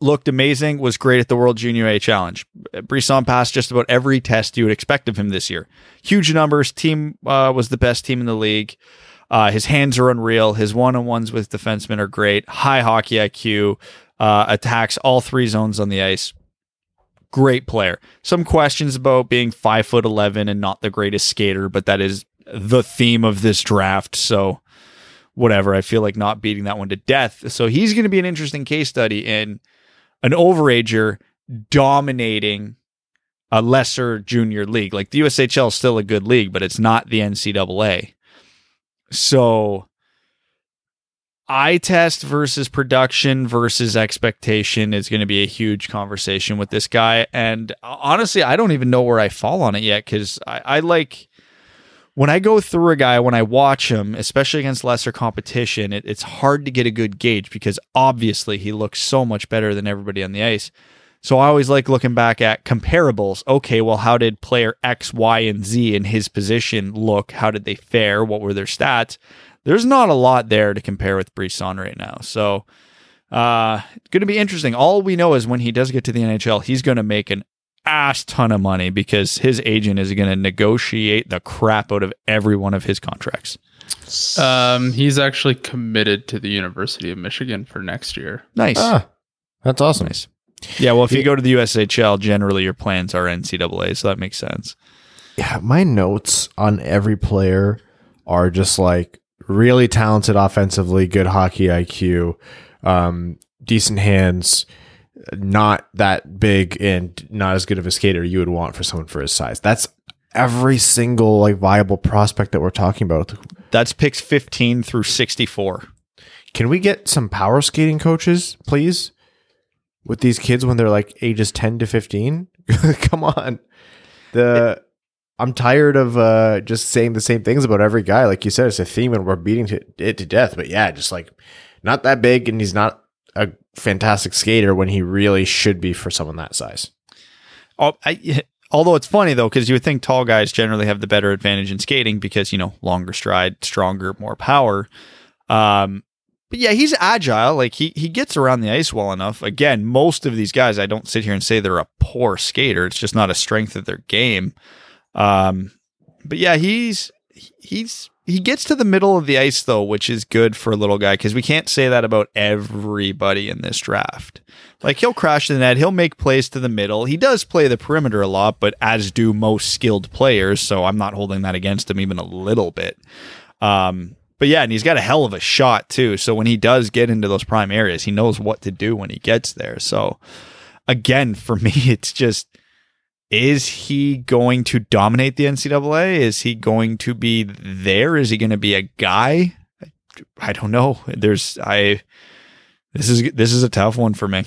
Looked amazing, was great at the World Junior A Challenge. Brisson passed just about every test you would expect of him this year. Huge numbers. Team uh, was the best team in the league. Uh, his hands are unreal. His one on ones with defensemen are great. High hockey IQ. Uh, attacks all three zones on the ice. Great player. Some questions about being five foot eleven and not the greatest skater, but that is the theme of this draft. So whatever. I feel like not beating that one to death. So he's going to be an interesting case study in an overager dominating a lesser junior league. Like the USHL is still a good league, but it's not the NCAA. So eye test versus production versus expectation is going to be a huge conversation with this guy. And uh, honestly, I don't even know where I fall on it yet because I, I like when I go through a guy, when I watch him, especially against lesser competition, it, it's hard to get a good gauge because obviously he looks so much better than everybody on the ice. So I always like looking back at comparables. Okay, well, how did player X, Y, and Z in his position look? How did they fare? What were their stats? There's not a lot there to compare with Brisson right now. So uh it's going to be interesting. All we know is when he does get to the NHL, he's going to make an ass ton of money because his agent is going to negotiate the crap out of every one of his contracts. Um, he's actually committed to the University of Michigan for next year. Nice. Ah, that's awesome. Nice. Yeah, well, if you go to the USHL, generally your plans are NCAA, so that makes sense. Yeah, my notes on every player are just like really talented offensively, good hockey IQ, um, decent hands, not that big and not as good of a skater you would want for someone for his size. That's every single like viable prospect that we're talking about. That's picks 15 through 64. Can we get some power skating coaches, please? With these kids when they're like ages 10 to 15? Come on. The I'm tired of uh, just saying the same things about every guy. Like you said, it's a theme and we're beating it to death. But yeah, just like not that big and he's not a fantastic skater when he really should be for someone that size. Oh, I, although it's funny though, because you would think tall guys generally have the better advantage in skating because you know longer stride, stronger, more power. Um, but yeah, he's agile. Like he he gets around the ice well enough. Again, most of these guys, I don't sit here and say they're a poor skater. It's just not a strength of their game. Um, but yeah, he's he's he gets to the middle of the ice though, which is good for a little guy because we can't say that about everybody in this draft. Like he'll crash the net, he'll make plays to the middle. He does play the perimeter a lot, but as do most skilled players, so I'm not holding that against him even a little bit. Um, but yeah, and he's got a hell of a shot too. So when he does get into those prime areas, he knows what to do when he gets there. So again, for me, it's just is he going to dominate the NCAA? Is he going to be there? Is he going to be a guy? I don't know. There's I this is this is a tough one for me.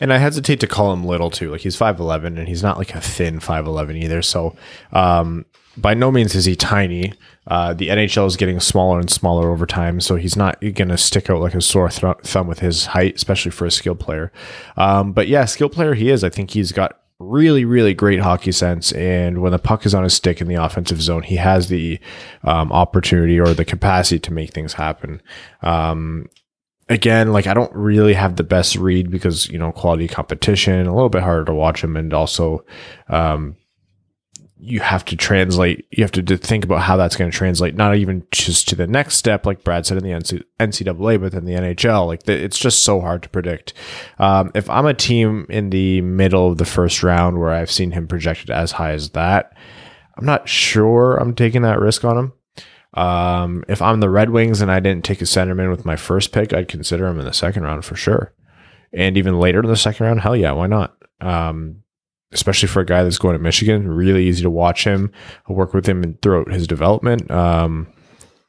And I hesitate to call him little too. Like he's five eleven, and he's not like a thin five eleven either. So, um, by no means is he tiny. Uh, the NHL is getting smaller and smaller over time, so he's not going to stick out like a sore th- thumb with his height, especially for a skill player. Um, but yeah, skill player he is. I think he's got really, really great hockey sense. And when the puck is on his stick in the offensive zone, he has the um, opportunity or the capacity to make things happen. Um, again, like I don't really have the best read because, you know, quality competition, a little bit harder to watch him. And also, um, you have to translate, you have to think about how that's going to translate, not even just to the next step, like Brad said in the NCAA, but then the NHL. Like it's just so hard to predict. Um, if I'm a team in the middle of the first round where I've seen him projected as high as that, I'm not sure I'm taking that risk on him. Um, if I'm the Red Wings and I didn't take a centerman with my first pick, I'd consider him in the second round for sure. And even later in the second round, hell yeah, why not? Um, especially for a guy that's going to Michigan. Really easy to watch him. I'll work with him and throughout his development. Um,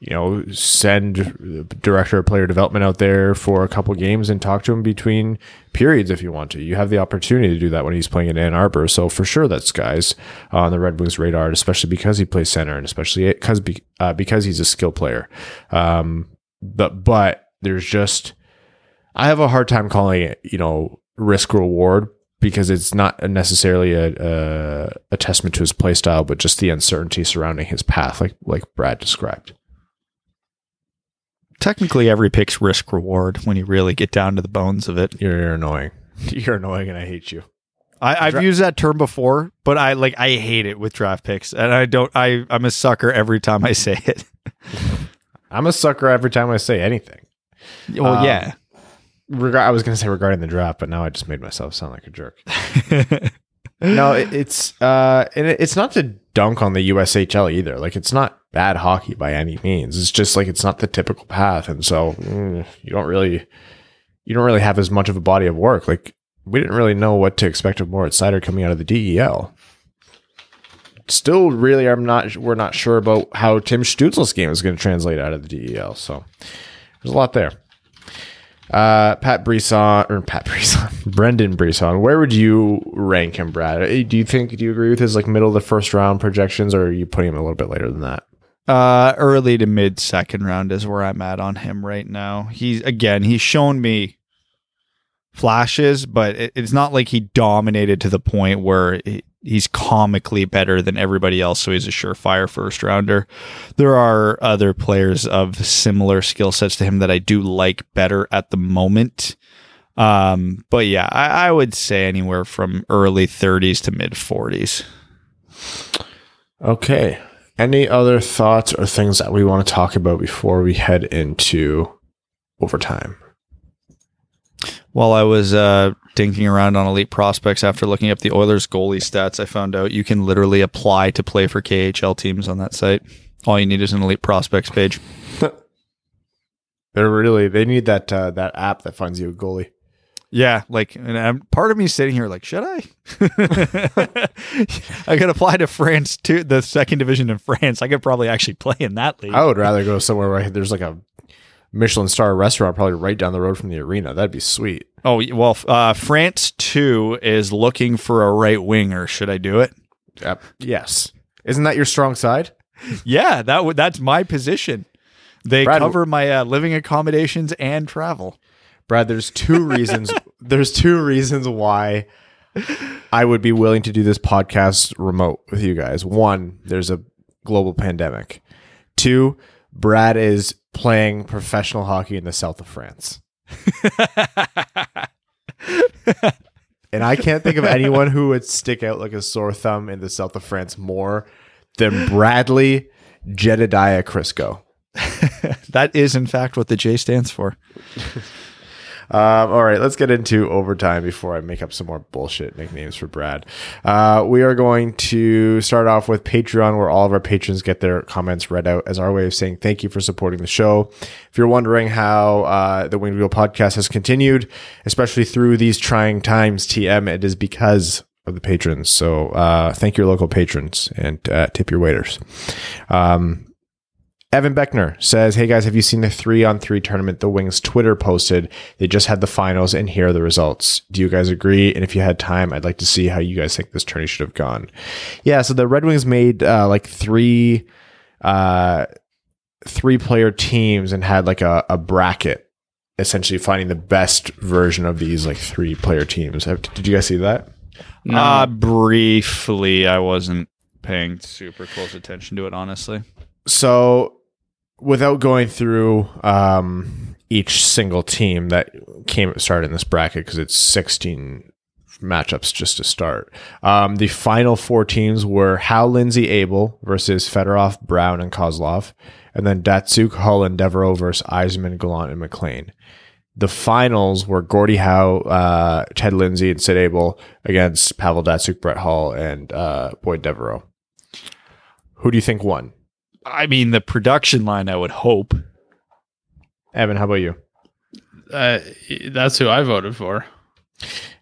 you know, send director of player development out there for a couple games and talk to him between periods if you want to. You have the opportunity to do that when he's playing in Ann Arbor. So for sure, that's guys on the Red Wings radar, especially because he plays center and especially because be, uh, because he's a skill player. Um, but but there's just I have a hard time calling it, you know, risk reward because it's not necessarily a, a, a testament to his play style, but just the uncertainty surrounding his path, like like Brad described. Technically, every pick's risk reward when you really get down to the bones of it. You're, you're annoying. You're annoying, and I hate you. I, I've Dra- used that term before, but I like I hate it with draft picks, and I don't. I I'm a sucker every time I say it. I'm a sucker every time I say anything. well, Um, yeah. Reg- I was going to say regarding the draft, but now I just made myself sound like a jerk. no, it, it's uh, and it, it's not to dunk on the USHL either. Like it's not bad hockey by any means. It's just like it's not the typical path, and so mm, you don't really, you don't really have as much of a body of work. Like we didn't really know what to expect of Moritz Seider coming out of the DEL. Still, really, I'm not. We're not sure about how Tim Stützle's game is going to translate out of the DEL. So there's a lot there. Uh, Pat Brisson or Pat Brisson, Brendan Brisson. Where would you rank him, Brad? Uh, Do you think? Do you agree with his like middle of the first round projections, or are you putting him a little bit later than that? Uh, early to mid second round is where I'm at on him right now. He's again, he's shown me flashes, but it, it's not like he dominated to the point where he- he's comically better than everybody else. So he's a surefire first rounder. There are other players of similar skill sets to him that I do like better at the moment. Um, but yeah, I, I would say anywhere from early 30s to mid 40s. Okay. Any other thoughts or things that we want to talk about before we head into overtime? While I was uh, dinking around on Elite Prospects after looking up the Oilers goalie stats, I found out you can literally apply to play for KHL teams on that site. All you need is an Elite Prospects page. They're really they need that uh, that app that finds you a goalie. Yeah, like, and I'm, part of me sitting here like, should I? I could apply to France to the second division in France. I could probably actually play in that league. I would rather go somewhere where there's like a Michelin star restaurant probably right down the road from the arena. That'd be sweet. Oh well, uh, France two is looking for a right winger. Should I do it? Yep. Yes. Isn't that your strong side? Yeah, that would that's my position. They Brad- cover my uh, living accommodations and travel. Brad, there's two reasons. there's two reasons why I would be willing to do this podcast remote with you guys. One, there's a global pandemic. Two, Brad is playing professional hockey in the south of France. and I can't think of anyone who would stick out like a sore thumb in the south of France more than Bradley Jedediah Crisco. That is, in fact, what the J stands for. Um, all right, let's get into overtime before I make up some more bullshit nicknames for Brad. Uh, we are going to start off with Patreon, where all of our patrons get their comments read out as our way of saying thank you for supporting the show. If you're wondering how uh, the Winged Wheel podcast has continued, especially through these trying times, TM, it is because of the patrons. So uh, thank your local patrons and uh, tip your waiters. Um, Evan Beckner says, Hey guys, have you seen the three on three tournament the Wings Twitter posted? They just had the finals and here are the results. Do you guys agree? And if you had time, I'd like to see how you guys think this tourney should have gone. Yeah, so the Red Wings made uh, like three uh, three player teams and had like a, a bracket essentially finding the best version of these like three player teams. Did you guys see that? No. Uh, briefly, I wasn't paying super close attention to it, honestly. so without going through um, each single team that came started in this bracket because it's 16 matchups just to start um, the final four teams were howe lindsay abel versus fedorov brown and kozlov and then datsyuk hull and devereaux versus yzerman gallant and maclean the finals were Gordie Howe, uh, Ted Lindsay, and Sid Abel against Pavel Datsyuk, Brett Hull, and uh, Boyd Devereaux. Who do you think won? I mean, the production line, I would hope. Evan, how about you? Uh, that's who I voted for.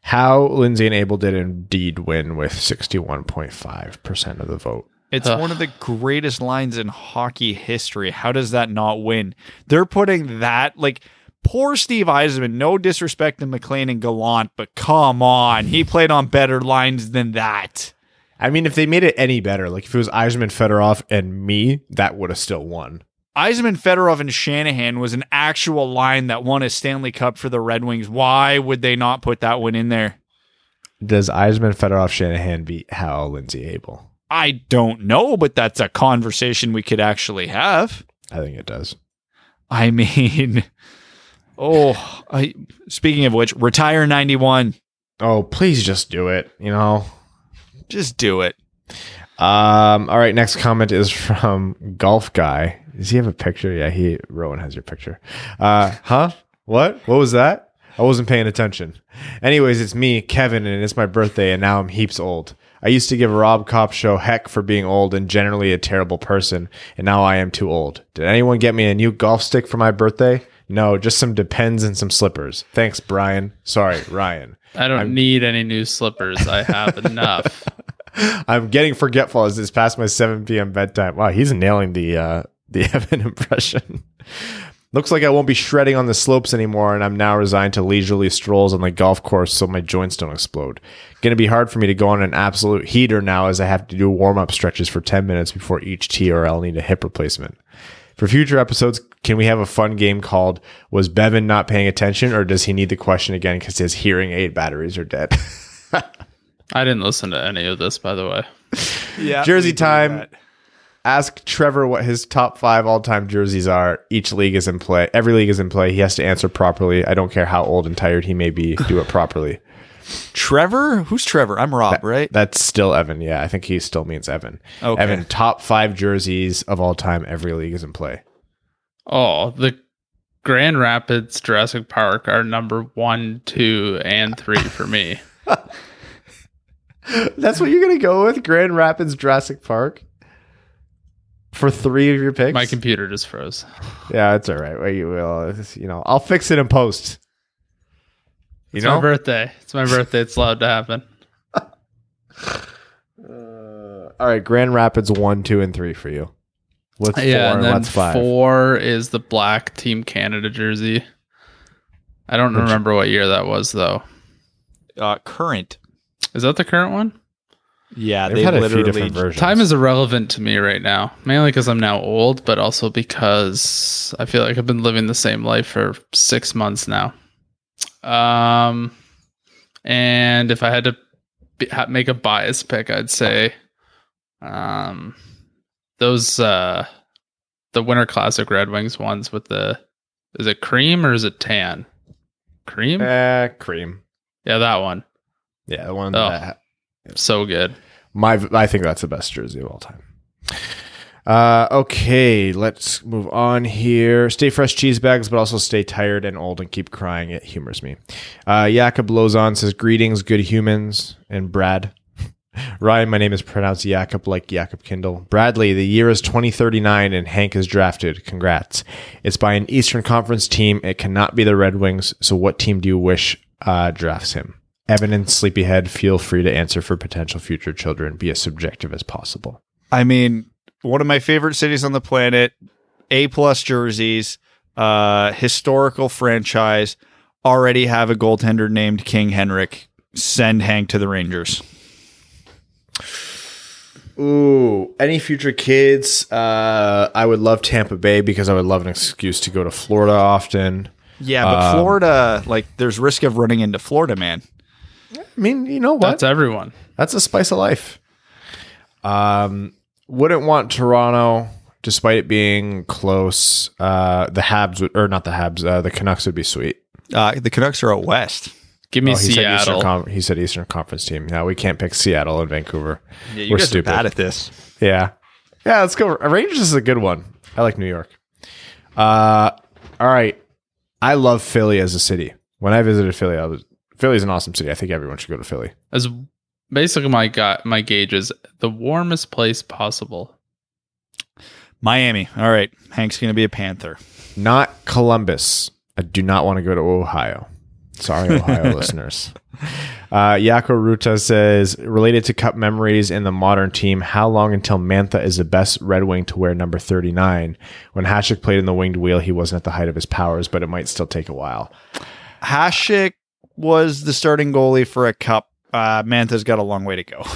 Howe Lindsay and Abel did indeed win with 61.5% of the vote. It's Ugh. one of the greatest lines in hockey history. How does that not win? They're putting that like poor Steve Yzerman. No disrespect to MacLean and Gallant, but come on, he played on better lines than that. I mean, if they made it any better, like if it was Yzerman, Fedorov, and me, that would have still won. Yzerman, Fedorov, and Shanahan was an actual line that won a Stanley Cup for the Red Wings. Why would they not put that one in there? Does Yzerman, Fedorov, Shanahan beat Howe, Lindsay, Abel? I don't know, but that's a conversation we could actually have. I think it does. I mean, oh, I, speaking of which, retire 91. Oh, please just do it. You know, Just do it. Um, all right, next comment is from Golf Guy. Does he have a picture? Yeah, he Rowan has your picture. Uh, huh? What? What was that? I wasn't paying attention. Anyways, it's me, Kevin, and it's my birthday, and now I'm heaps old. I used to give Rob Cop show heck for being old and generally a terrible person, and now I am too old. Did anyone get me a new golf stick for my birthday? No, just some Depends and some slippers. Thanks, Brian. Sorry, Ryan. I don't I'm- need any new slippers. I have enough. I'm getting forgetful as it's past my 7 p.m. bedtime. Wow, he's nailing the uh, the Evan impression. Looks like I won't be shredding on the slopes anymore, and I'm now resigned to leisurely strolls on the golf course so my joints don't explode. Going to be hard for me to go on an absolute heater now as I have to do warm up stretches for 10 minutes before each tee or I'll need a hip replacement. For future episodes, can we have a fun game called Was Bevan Not Paying Attention, or does he need the question again because his hearing aid batteries are dead? I didn't listen to any of this, by the way. Yeah. Jersey time. ask Trevor what his top five all time jerseys are. Each league is in play. Every league is in play. He has to answer properly. I don't care how old and tired he may be. Do it properly. Trevor? Who's Trevor? I'm Rob, right? That's still Evan. Yeah, I think he still means Evan. Okay. Evan, top five jerseys of all time. Every league is in play. Oh, the Grand Rapids Jurassic Park are number one, two, and three for me. That's what you're gonna go with. Grand Rapids, Jurassic Park. For three of your picks. My computer just froze. yeah, it's all right. Well, you will. You know, I'll fix it in post. You It's know, my birthday. It's my birthday. It's allowed to happen. Uh, all right, Grand Rapids one, two, and three for you. What's yeah, four and and then what's five? four is the black Team Canada jersey. I don't Which- remember what year that was though. Uh, current. Is that the current one? Yeah, They've they had a few different versions. Time is irrelevant to me right now, mainly because I'm now old, but also because I feel like I've been living the same life for six months now. Um, and if I had to be, make a bias pick, I'd say, um, those uh, the Winter Classic Red Wings ones with the is it cream or is it tan? Cream? Eh, cream. yeah, that one. Yeah, the one Oh. that So good. my I think that's the best jersey of all time. Uh, okay, let's move on here. Stay fresh cheese bags, but also stay tired and old and keep crying. It humors me. Uh, Jakob Lozon says, Greetings, good humans. And Brad. Ryan, my name is pronounced Jakob like Jakob Kindle. Bradley, the year is 2039 and Hank is drafted. Congrats. It's by an Eastern Conference team. It cannot be the Red Wings. So, what team do you wish uh, drafts him? Evan and Sleepyhead, feel free to answer for potential future children. Be as subjective as possible. I mean, one of my favorite cities on the planet. A plus jerseys, uh, historical franchise, already have a goaltender named King Henrik. Send Hank to the Rangers. Ooh, any future kids? Uh, I would love Tampa Bay because I would love an excuse to go to Florida often. Yeah, but Florida, like, there's risk of running into Florida, man. I mean, you know what? That's everyone. That's a spice of life. Um, wouldn't want Toronto, despite it being close. Uh, the Habs would, or not the Habs, uh, the Canucks would be sweet. Uh, the Canucks are out west. Give me Oh, he said Eastern Seattle. Con- he said Eastern Conference team. No, we can't pick Seattle and Vancouver. Yeah, you We're guys stupid. are bad at this. Yeah, yeah. Let's go. Rangers is a good one. I like New York. Uh, all right. I love Philly as a city. When I visited Philly, I was Philly's an awesome city. I think everyone should go to Philly. As basically my gu my gauge is the warmest place possible. Miami. All right. Hank's going to be a Panther. Not Columbus. I do not want to go to Ohio. Sorry, Ohio listeners. Uh, Yako Ruta says, related to cup memories in the modern team, how long until Mantha is the best Red Wing to wear number 39? When Hasek played in the winged wheel, he wasn't at the height of his powers, but it might still take a while. Hasek was the starting goalie for a cup. Uh, Mantha's got a long way to go.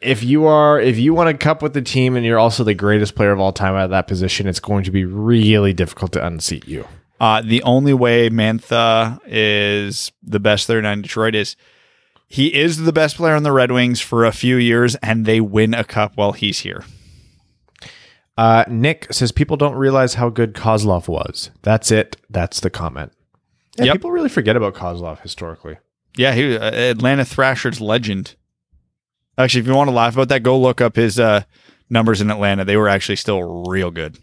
If you are, if you want a cup with the team and you're also the greatest player of all time at that position, it's going to be really difficult to unseat you. Uh, the only way Mantha is the best 39 in Detroit is he is the best player on the Red Wings for a few years and they win a cup while he's here. Uh, Nick says people don't realize how good Kozlov was. That's it. That's the comment. Yeah, Yep. people really forget about Kozlov historically. Yeah, he uh, Atlanta Thrashers legend. Actually, if you want to laugh about that, go look up his uh, numbers in Atlanta. They were actually still real good.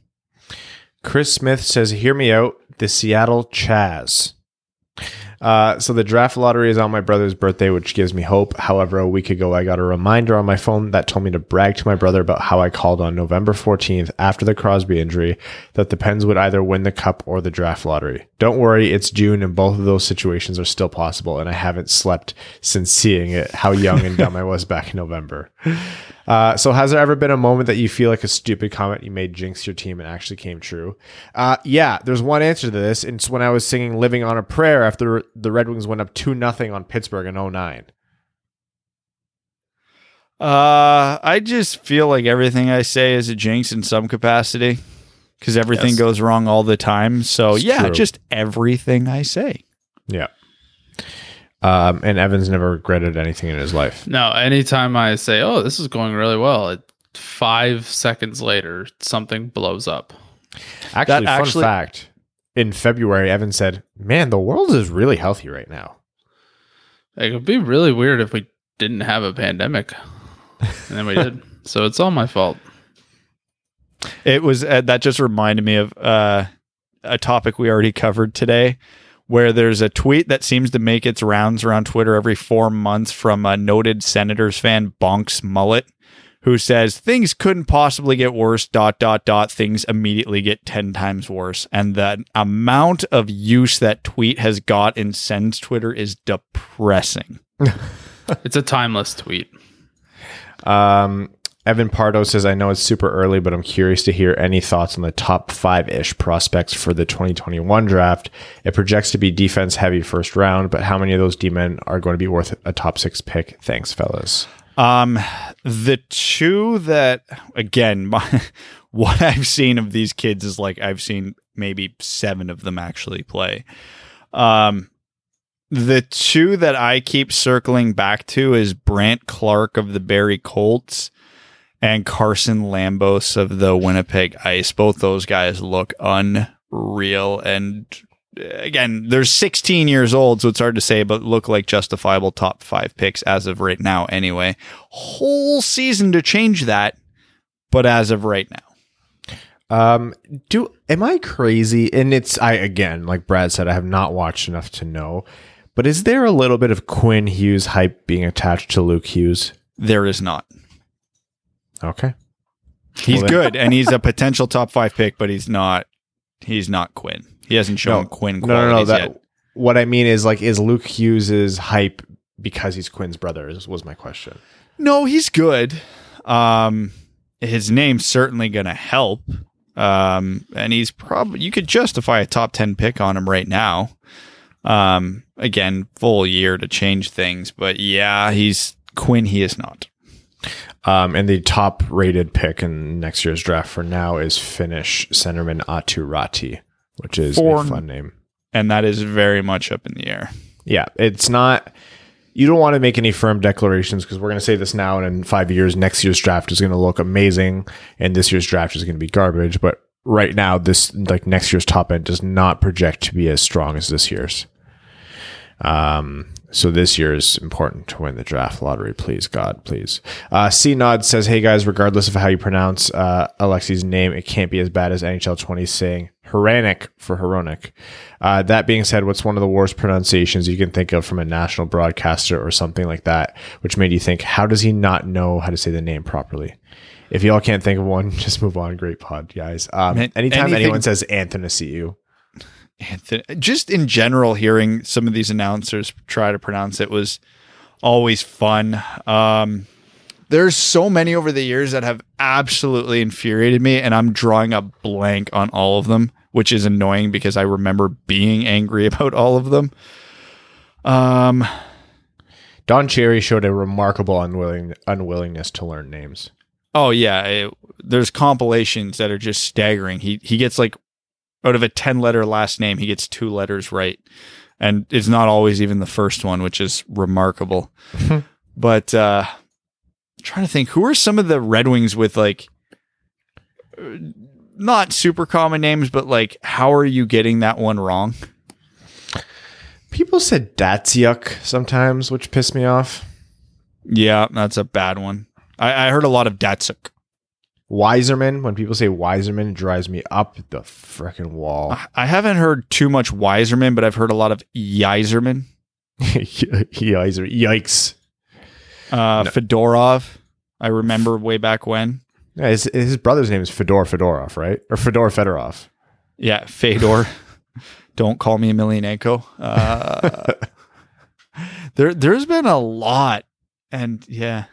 Chris Smith says, "Hear me out." The Seattle Chaz. Uh, so the draft lottery is on my brother's birthday, which gives me hope. However, a week ago, I got a reminder on my phone that told me to brag to my brother about how I called on November 14th after the Crosby injury that the Pens would either win the cup or the draft lottery. Don't worry, it's June and both of those situations are still possible, and I haven't slept since seeing it, how young and dumb I was back in November. Uh, so has there ever been a moment that you feel like a stupid comment you made jinxed your team and actually came true? Uh, yeah, there's one answer to this. It's when I was singing "Living on a Prayer" after the Red Wings went up two nothing on Pittsburgh in 09. Uh, I just feel like everything I say is a jinx in some capacity because everything Yes. goes wrong all the time. So It's yeah, true. just everything I say. Yeah. Um, and Evans never regretted anything in his life. No, anytime I say, "Oh, this is going really well," it, five seconds later, something blows up. Actually, fun actually- fact: in February, Evans said, "Man, the world is really healthy right now." It would be really weird if we didn't have a pandemic, and then we did. So it's all my fault. It was uh, that just reminded me of uh, a topic we already covered today, where there's a tweet that seems to make its rounds around Twitter every four months from a noted Senators fan, Bonks Mullet, who says things couldn't possibly get worse. Dot dot dot. Things immediately get ten times worse, and the amount of use that tweet has got in Sens Twitter is depressing. It's a timeless tweet. Um, Evan Pardo says, I know it's super early, but I'm curious to hear any thoughts on the top five ish prospects for the 2021 draft. It projects to be defense heavy first round, but how many of those D men are going to be worth a top six pick? Thanks, fellas. Um, the two that again, my, what I've seen of these kids is like I've seen maybe seven of them actually play. Um, the two that I keep circling back to is Brandt Clarke of the Barrie Colts and Carson Lambos of the Winnipeg Ice. Both those guys look unreal and again, they're 16 years old, so it's hard to say, but look like justifiable top five picks as of right now, anyway. Whole season to change that, but as of right now. Um, do am I crazy? And it's I again, like Brad said, I have not watched enough to know. But is there a little bit of Quinn Hughes hype being attached to Luke Hughes? There is not. Okay. He's Well, good, and he's a potential top five pick, but he's not. He's not Quinn. He hasn't shown Quinn No, no, no. qualities That yet. what I mean is like, is Luke Hughes's hype because he's Quinn's brother? Is, was my question. No, he's good. Um, his name's certainly going to help. Um, and he's probably you could justify a top ten pick on him right now. Um, again, full year to change things, but yeah, he's Quinn. He is not. Um, and the top rated pick in next year's draft for now is Finnish centerman Aatu Räty, which is a fun name. and that is very much up in the air. Yeah, it's not. You don't want to make any firm declarations because we're going to say this now, and in five years, next year's draft is going to look amazing, and this year's draft is going to be garbage. But right now, this like next year's top end does not project to be as strong as this year's. Um, so this year is important to win the draft lottery. Please, God, please. Uh, C Nod says, "Hey guys, regardless of how you pronounce uh, Alexi's name, it can't be as bad as NHL 20 saying Heranik for Heronic. Uh, that being said, what's one of the worst pronunciations you can think of from a national broadcaster or something like that, which made you think, how does he not know how to say the name properly? If y'all can't think of one, just move on. Great pod, guys. Um, anytime anything- anyone says Anthony, Anthony, just in general, hearing some of these announcers try to pronounce it was always fun. Um, there's so many over the years that have absolutely infuriated me, and I'm drawing a blank on all of them, which is annoying because I remember being angry about all of them. Um, Don Cherry showed a remarkable unwilling unwillingness to learn names. Oh yeah, it- there's compilations that are just staggering. He he gets like out of a 10 letter last name, he gets two letters right. And it's not always even the first one, which is remarkable. but uh trying to think who are some of the Red Wings with like uh, not super common names, but like how are you getting that one wrong? People said Datsyuk sometimes, which pissed me off. Yeah, that's a bad one. I, I heard a lot of Datsuk. Wiserman, when people say Wiserman, it drives me up the freaking wall. I haven't heard too much Wiserman, but I've heard a lot of Yiserman. Yiser, yikes. Uh, Fedorov, I remember way back when. Yeah, his, his brother's name is Fedor Fedorov, right? Or Fedor Fedorov. Yeah, Fedor. Don't call me Emelianenko. Uh, there, there's been a lot, and yeah,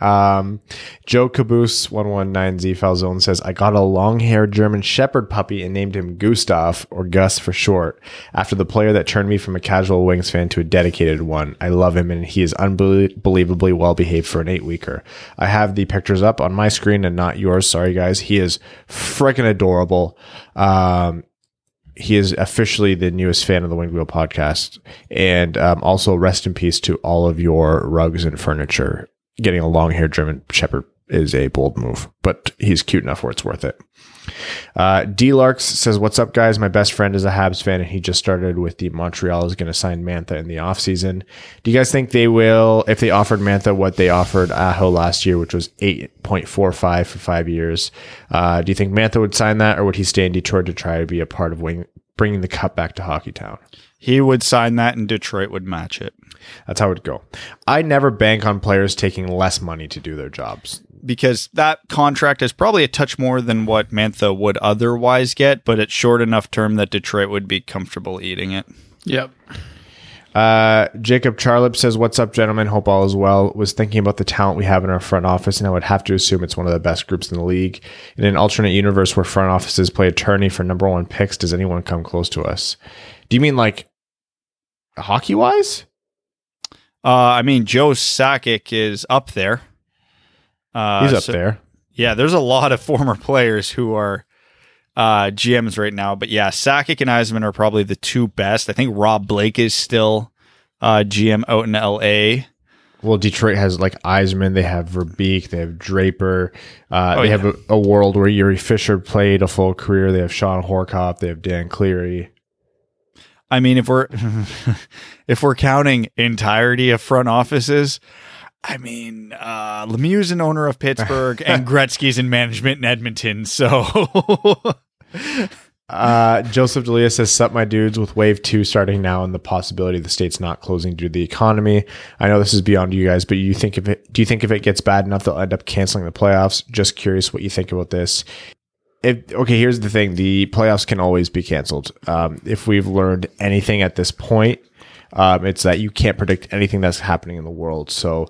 Um, Joe Caboose one one nine Z Falzone says, "I got a long-haired German Shepherd puppy and named him Gustav or Gus for short, after the player that turned me from a casual Wings fan to a dedicated one. I love him and he is unbelievably well behaved for an eight-weeker. I have the pictures up on my screen and not yours. Sorry, guys. He is freaking adorable. Um." He is officially the newest fan of the Winged Wheel podcast, and um, also rest in peace to all of your rugs and furniture getting a long haired German Shepherd is a bold move, but he's cute enough where it's worth it. Uh, D Larks says, What's up, guys? My best friend is a Habs fan, and he just started with the Montreal is going to sign Mantha in the offseason. Do you guys think they will, if they offered Mantha what they offered Aho last year, which was 8.45 for five years? Uh, do you think Mantha would sign that, or would he stay in Detroit to try to be a part of wing, bringing the cup back to Hockeytown? he would sign that, and Detroit would match it That's how it would go. I never bank on players taking less money to do their jobs. because that contract is probably a touch more than what Mantha would otherwise get, but it's short enough term that Detroit would be comfortable eating it. Yep. Uh, Jacob Charlip says, "What's up, gentlemen? Hope all is well. Was thinking about the talent we have in our front office, and I would have to assume it's one of the best groups in the league. In an alternate universe where front offices play attorney for number one picks, does anyone come close to us? Do you mean like hockey wise? Uh, I mean, Joe Sakic is up there. Uh, He's up so- there. Yeah, there's a lot of former players who are uh, GMs right now, but yeah, Sakic and Yzerman are probably the two best. I think Rob Blake is still uh, GM out in LA. Well, Detroit has like Yzerman, they have Verbeek, they have Draper, uh, Oh, they yeah. have a, a world where Jiri Fischer played a full career. They have Shawn Horcoff, they have Dan Cleary. I mean, if we're if we're counting entirety of front offices, I mean, uh, Lemieux's an owner of Pittsburgh, and Gretzky's in management in Edmonton. So Uh, Joseph Delia says, Sup, my dudes, with wave two starting now and the possibility of the states not closing due to the economy. I know this is beyond you guys, but you think if it, do you think if it gets bad enough, they'll end up canceling the playoffs? Just curious what you think about this. If, okay, here's the thing the playoffs can always be canceled. Um, if we've learned anything at this point, um, it's that you can't predict anything that's happening in the world. So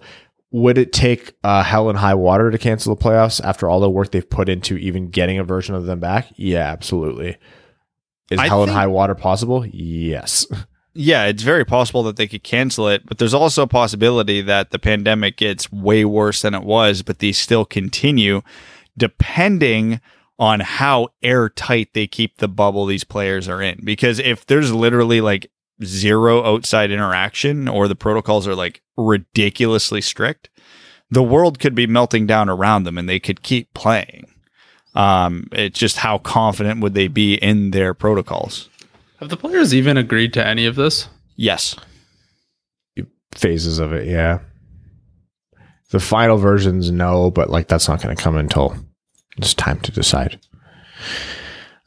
would it take uh, hell and high water to cancel the playoffs after all the work they've put into even getting a version of them back? Yeah, absolutely. Is I hell and high water possible? Yes. Yeah, it's very possible that they could cancel it, but there's also a possibility that the pandemic gets way worse than it was, but these still continue depending on how airtight they keep the bubble these players are in. Because if there's literally like zero outside interaction or the protocols are like ridiculously strict, the world could be melting down around them and they could keep playing. Um, it's just how confident would they be in their protocols? Have the players even agreed to any of this? Yes. Phases of it, yeah. The final versions, no, but like that's not going to come until it's time to decide.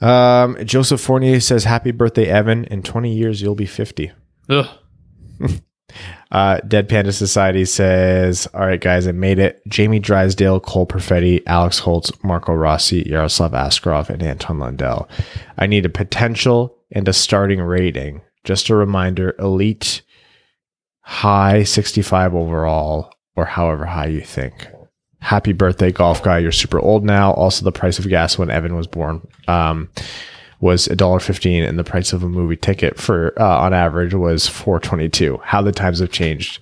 Um, Joseph Fournier says, "Happy birthday, Evan! In 20 years, you'll be 50." Ugh. Uh, Dead Panda Society says, All right, guys, I made it. Jamie Drysdale, Cole Perfetti, Alex Holtz, Marco Rossi, Yaroslav Askarov, and Anton Lundell. I need a potential and a starting rating. Just a reminder elite, high 65 overall, or however high you think. Happy birthday, golf guy. You're super old now. Also, the price of gas when Evan was born. Um, was $1.15 and the price of a movie ticket for uh, on average was 422 how the times have changed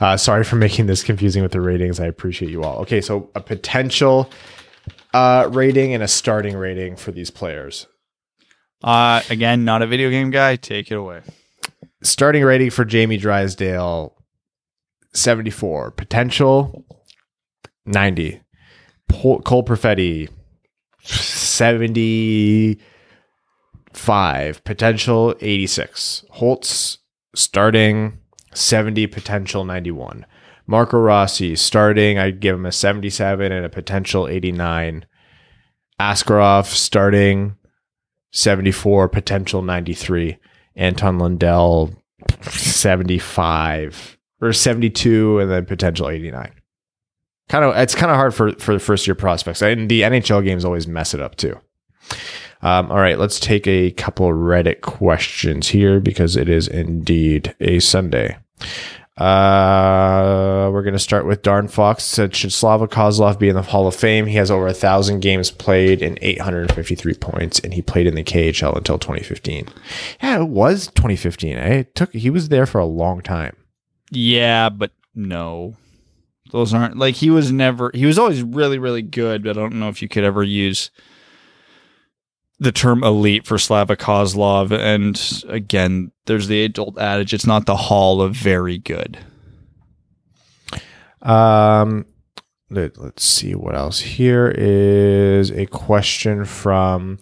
uh, sorry for making this confusing with the ratings i appreciate you all okay so a potential uh, rating and a starting rating for these players Uh, again, not a video game guy. Take it away. starting rating for jamie drysdale 74 potential 90 Pol- cole perfetti 75 potential 86 holtz starting 70 potential 91 marco rossi starting i'd give him a 77 and a potential 89 askarov starting 74 potential 93 anton lundell 75 or 72 and then potential 89 kind of it's kind of hard for for the first year prospects and the nhl games always mess it up too um, all right let's take a couple reddit questions here because it is indeed a sunday uh, we're going to start with Darn Fox. Said, should Slava Kozlov be in the Hall of Fame? He has over a thousand games played and 853 points, and he played in the KHL until 2015. Yeah, it was 2015. Eh? It took. He was there for a long time. Yeah, but no. Those aren't like he was never he was always really, really good, but I don't know if you could ever use the term elite for Slava Kozlov. And again, there's the adult adage, it's not the hall of very good. Um, let, let's see what else. Here is a question from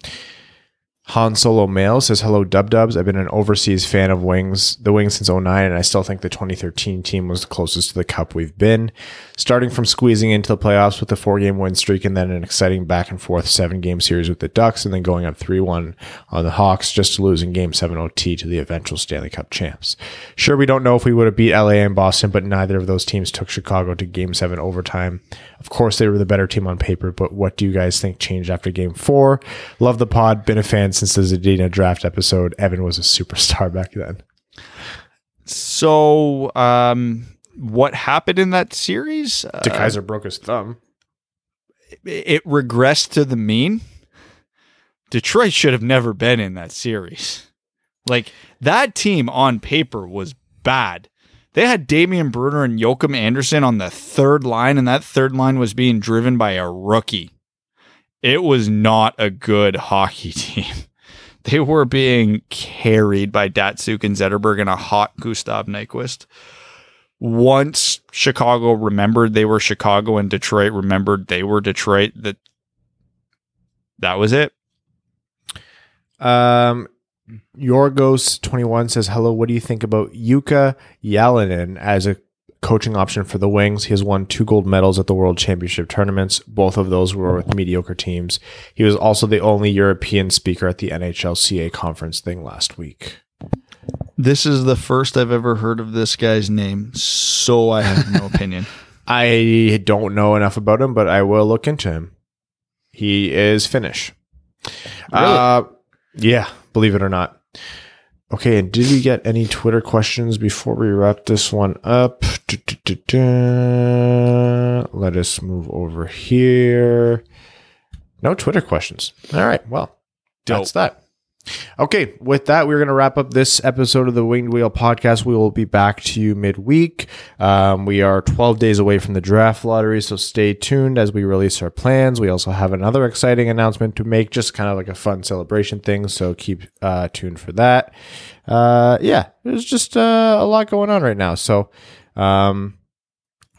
Han Solo Mail says, Hello, Dub Dubs. I've been an overseas fan of Wings, the Wings since 09, and I still think the 2013 team was the closest to the cup we've been. Starting from squeezing into the playoffs with a four game win streak and then an exciting back and forth seven game series with the Ducks, and then going up 3 1 on the Hawks just to lose in game 7 OT to the eventual Stanley Cup champs. Sure, we don't know if we would have beat LA and Boston, but neither of those teams took Chicago to game 7 overtime. Of course, they were the better team on paper, but what do you guys think changed after game 4? Love the pod, been a fan since the Zadina draft episode. Evan was a superstar back then. So um what happened in that series? Uh, DeKeyser broke his thumb. it regressed to the mean. Detroit should have never been in that series. Like that team on paper was bad. They had Damien Brunner and Joakim Andersson on the third line, and that third line was being driven by a rookie. It was not a good hockey team. They were being carried by Datsyuk and Zetterberg and a hot Gustav Nyquist once Chicago remembered they were Chicago and Detroit remembered they were Detroit, that that was it. Um, Yorgos twenty one says hello. What do you think about Jukka Jalonen as a coaching option for the Wings? He has won two gold medals at the World Championship tournaments. Both of those were with mediocre teams. He was also the only European speaker at the NHLCA conference thing last week. This is the first I've ever heard of this guy's name, so I have no opinion. I don't know enough about him, but I will look into him. He is Finnish. Uh, yeah, believe it or not. Okay, and did we get any Twitter questions before we wrap this one up? Let us move over here. No Twitter questions. All right. Well, that's that. Okay, with that, we're going to wrap up this episode of the Winged Wheel podcast. We will be back to you midweek. Um, we are 12 days away from the draft lottery, so stay tuned as we release our plans. We also have another exciting announcement to make, just kind of like a fun celebration thing, so keep uh, tuned for that. Uh, yeah, there's just uh, a lot going on right now. So, um,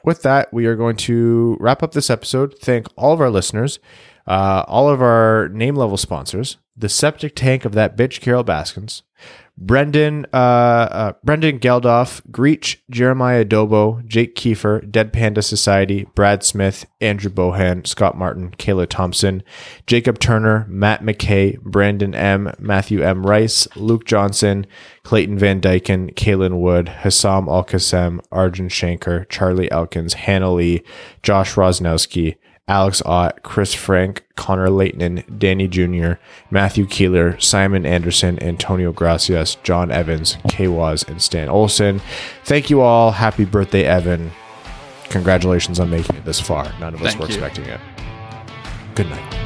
with that, we are going to wrap up this episode. Thank all of our listeners, uh, all of our name level sponsors, the septic tank of that bitch Carol Baskins, Brendan, uh, uh, Brendan Geldof, Greach, Jeremiah Dobo, Jake Kiefer, Dead Panda Society, Brad Smith, Andrew Bohan, Scott Martin, Kayla Thompson, Jacob Turner, Matt McKay, Brandon M, Matthew M. Rice, Luke Johnson, Clayton Van Dyken, Kaylin Wood, Hassam Al Qassem, Arjun Shanker, Charlie Elkins, Hannah Lee, Josh Rosnowski, Alex Ott, Chris Frank, Connor Leighton, Danny Jr., Matthew Keeler, Simon Anderson, Antonio Gracias, John Evans, K Waz, and Stan Olson. Thank you all. Happy birthday, Evan. Congratulations on making it this far. None of us Thank were you. expecting it. Good night.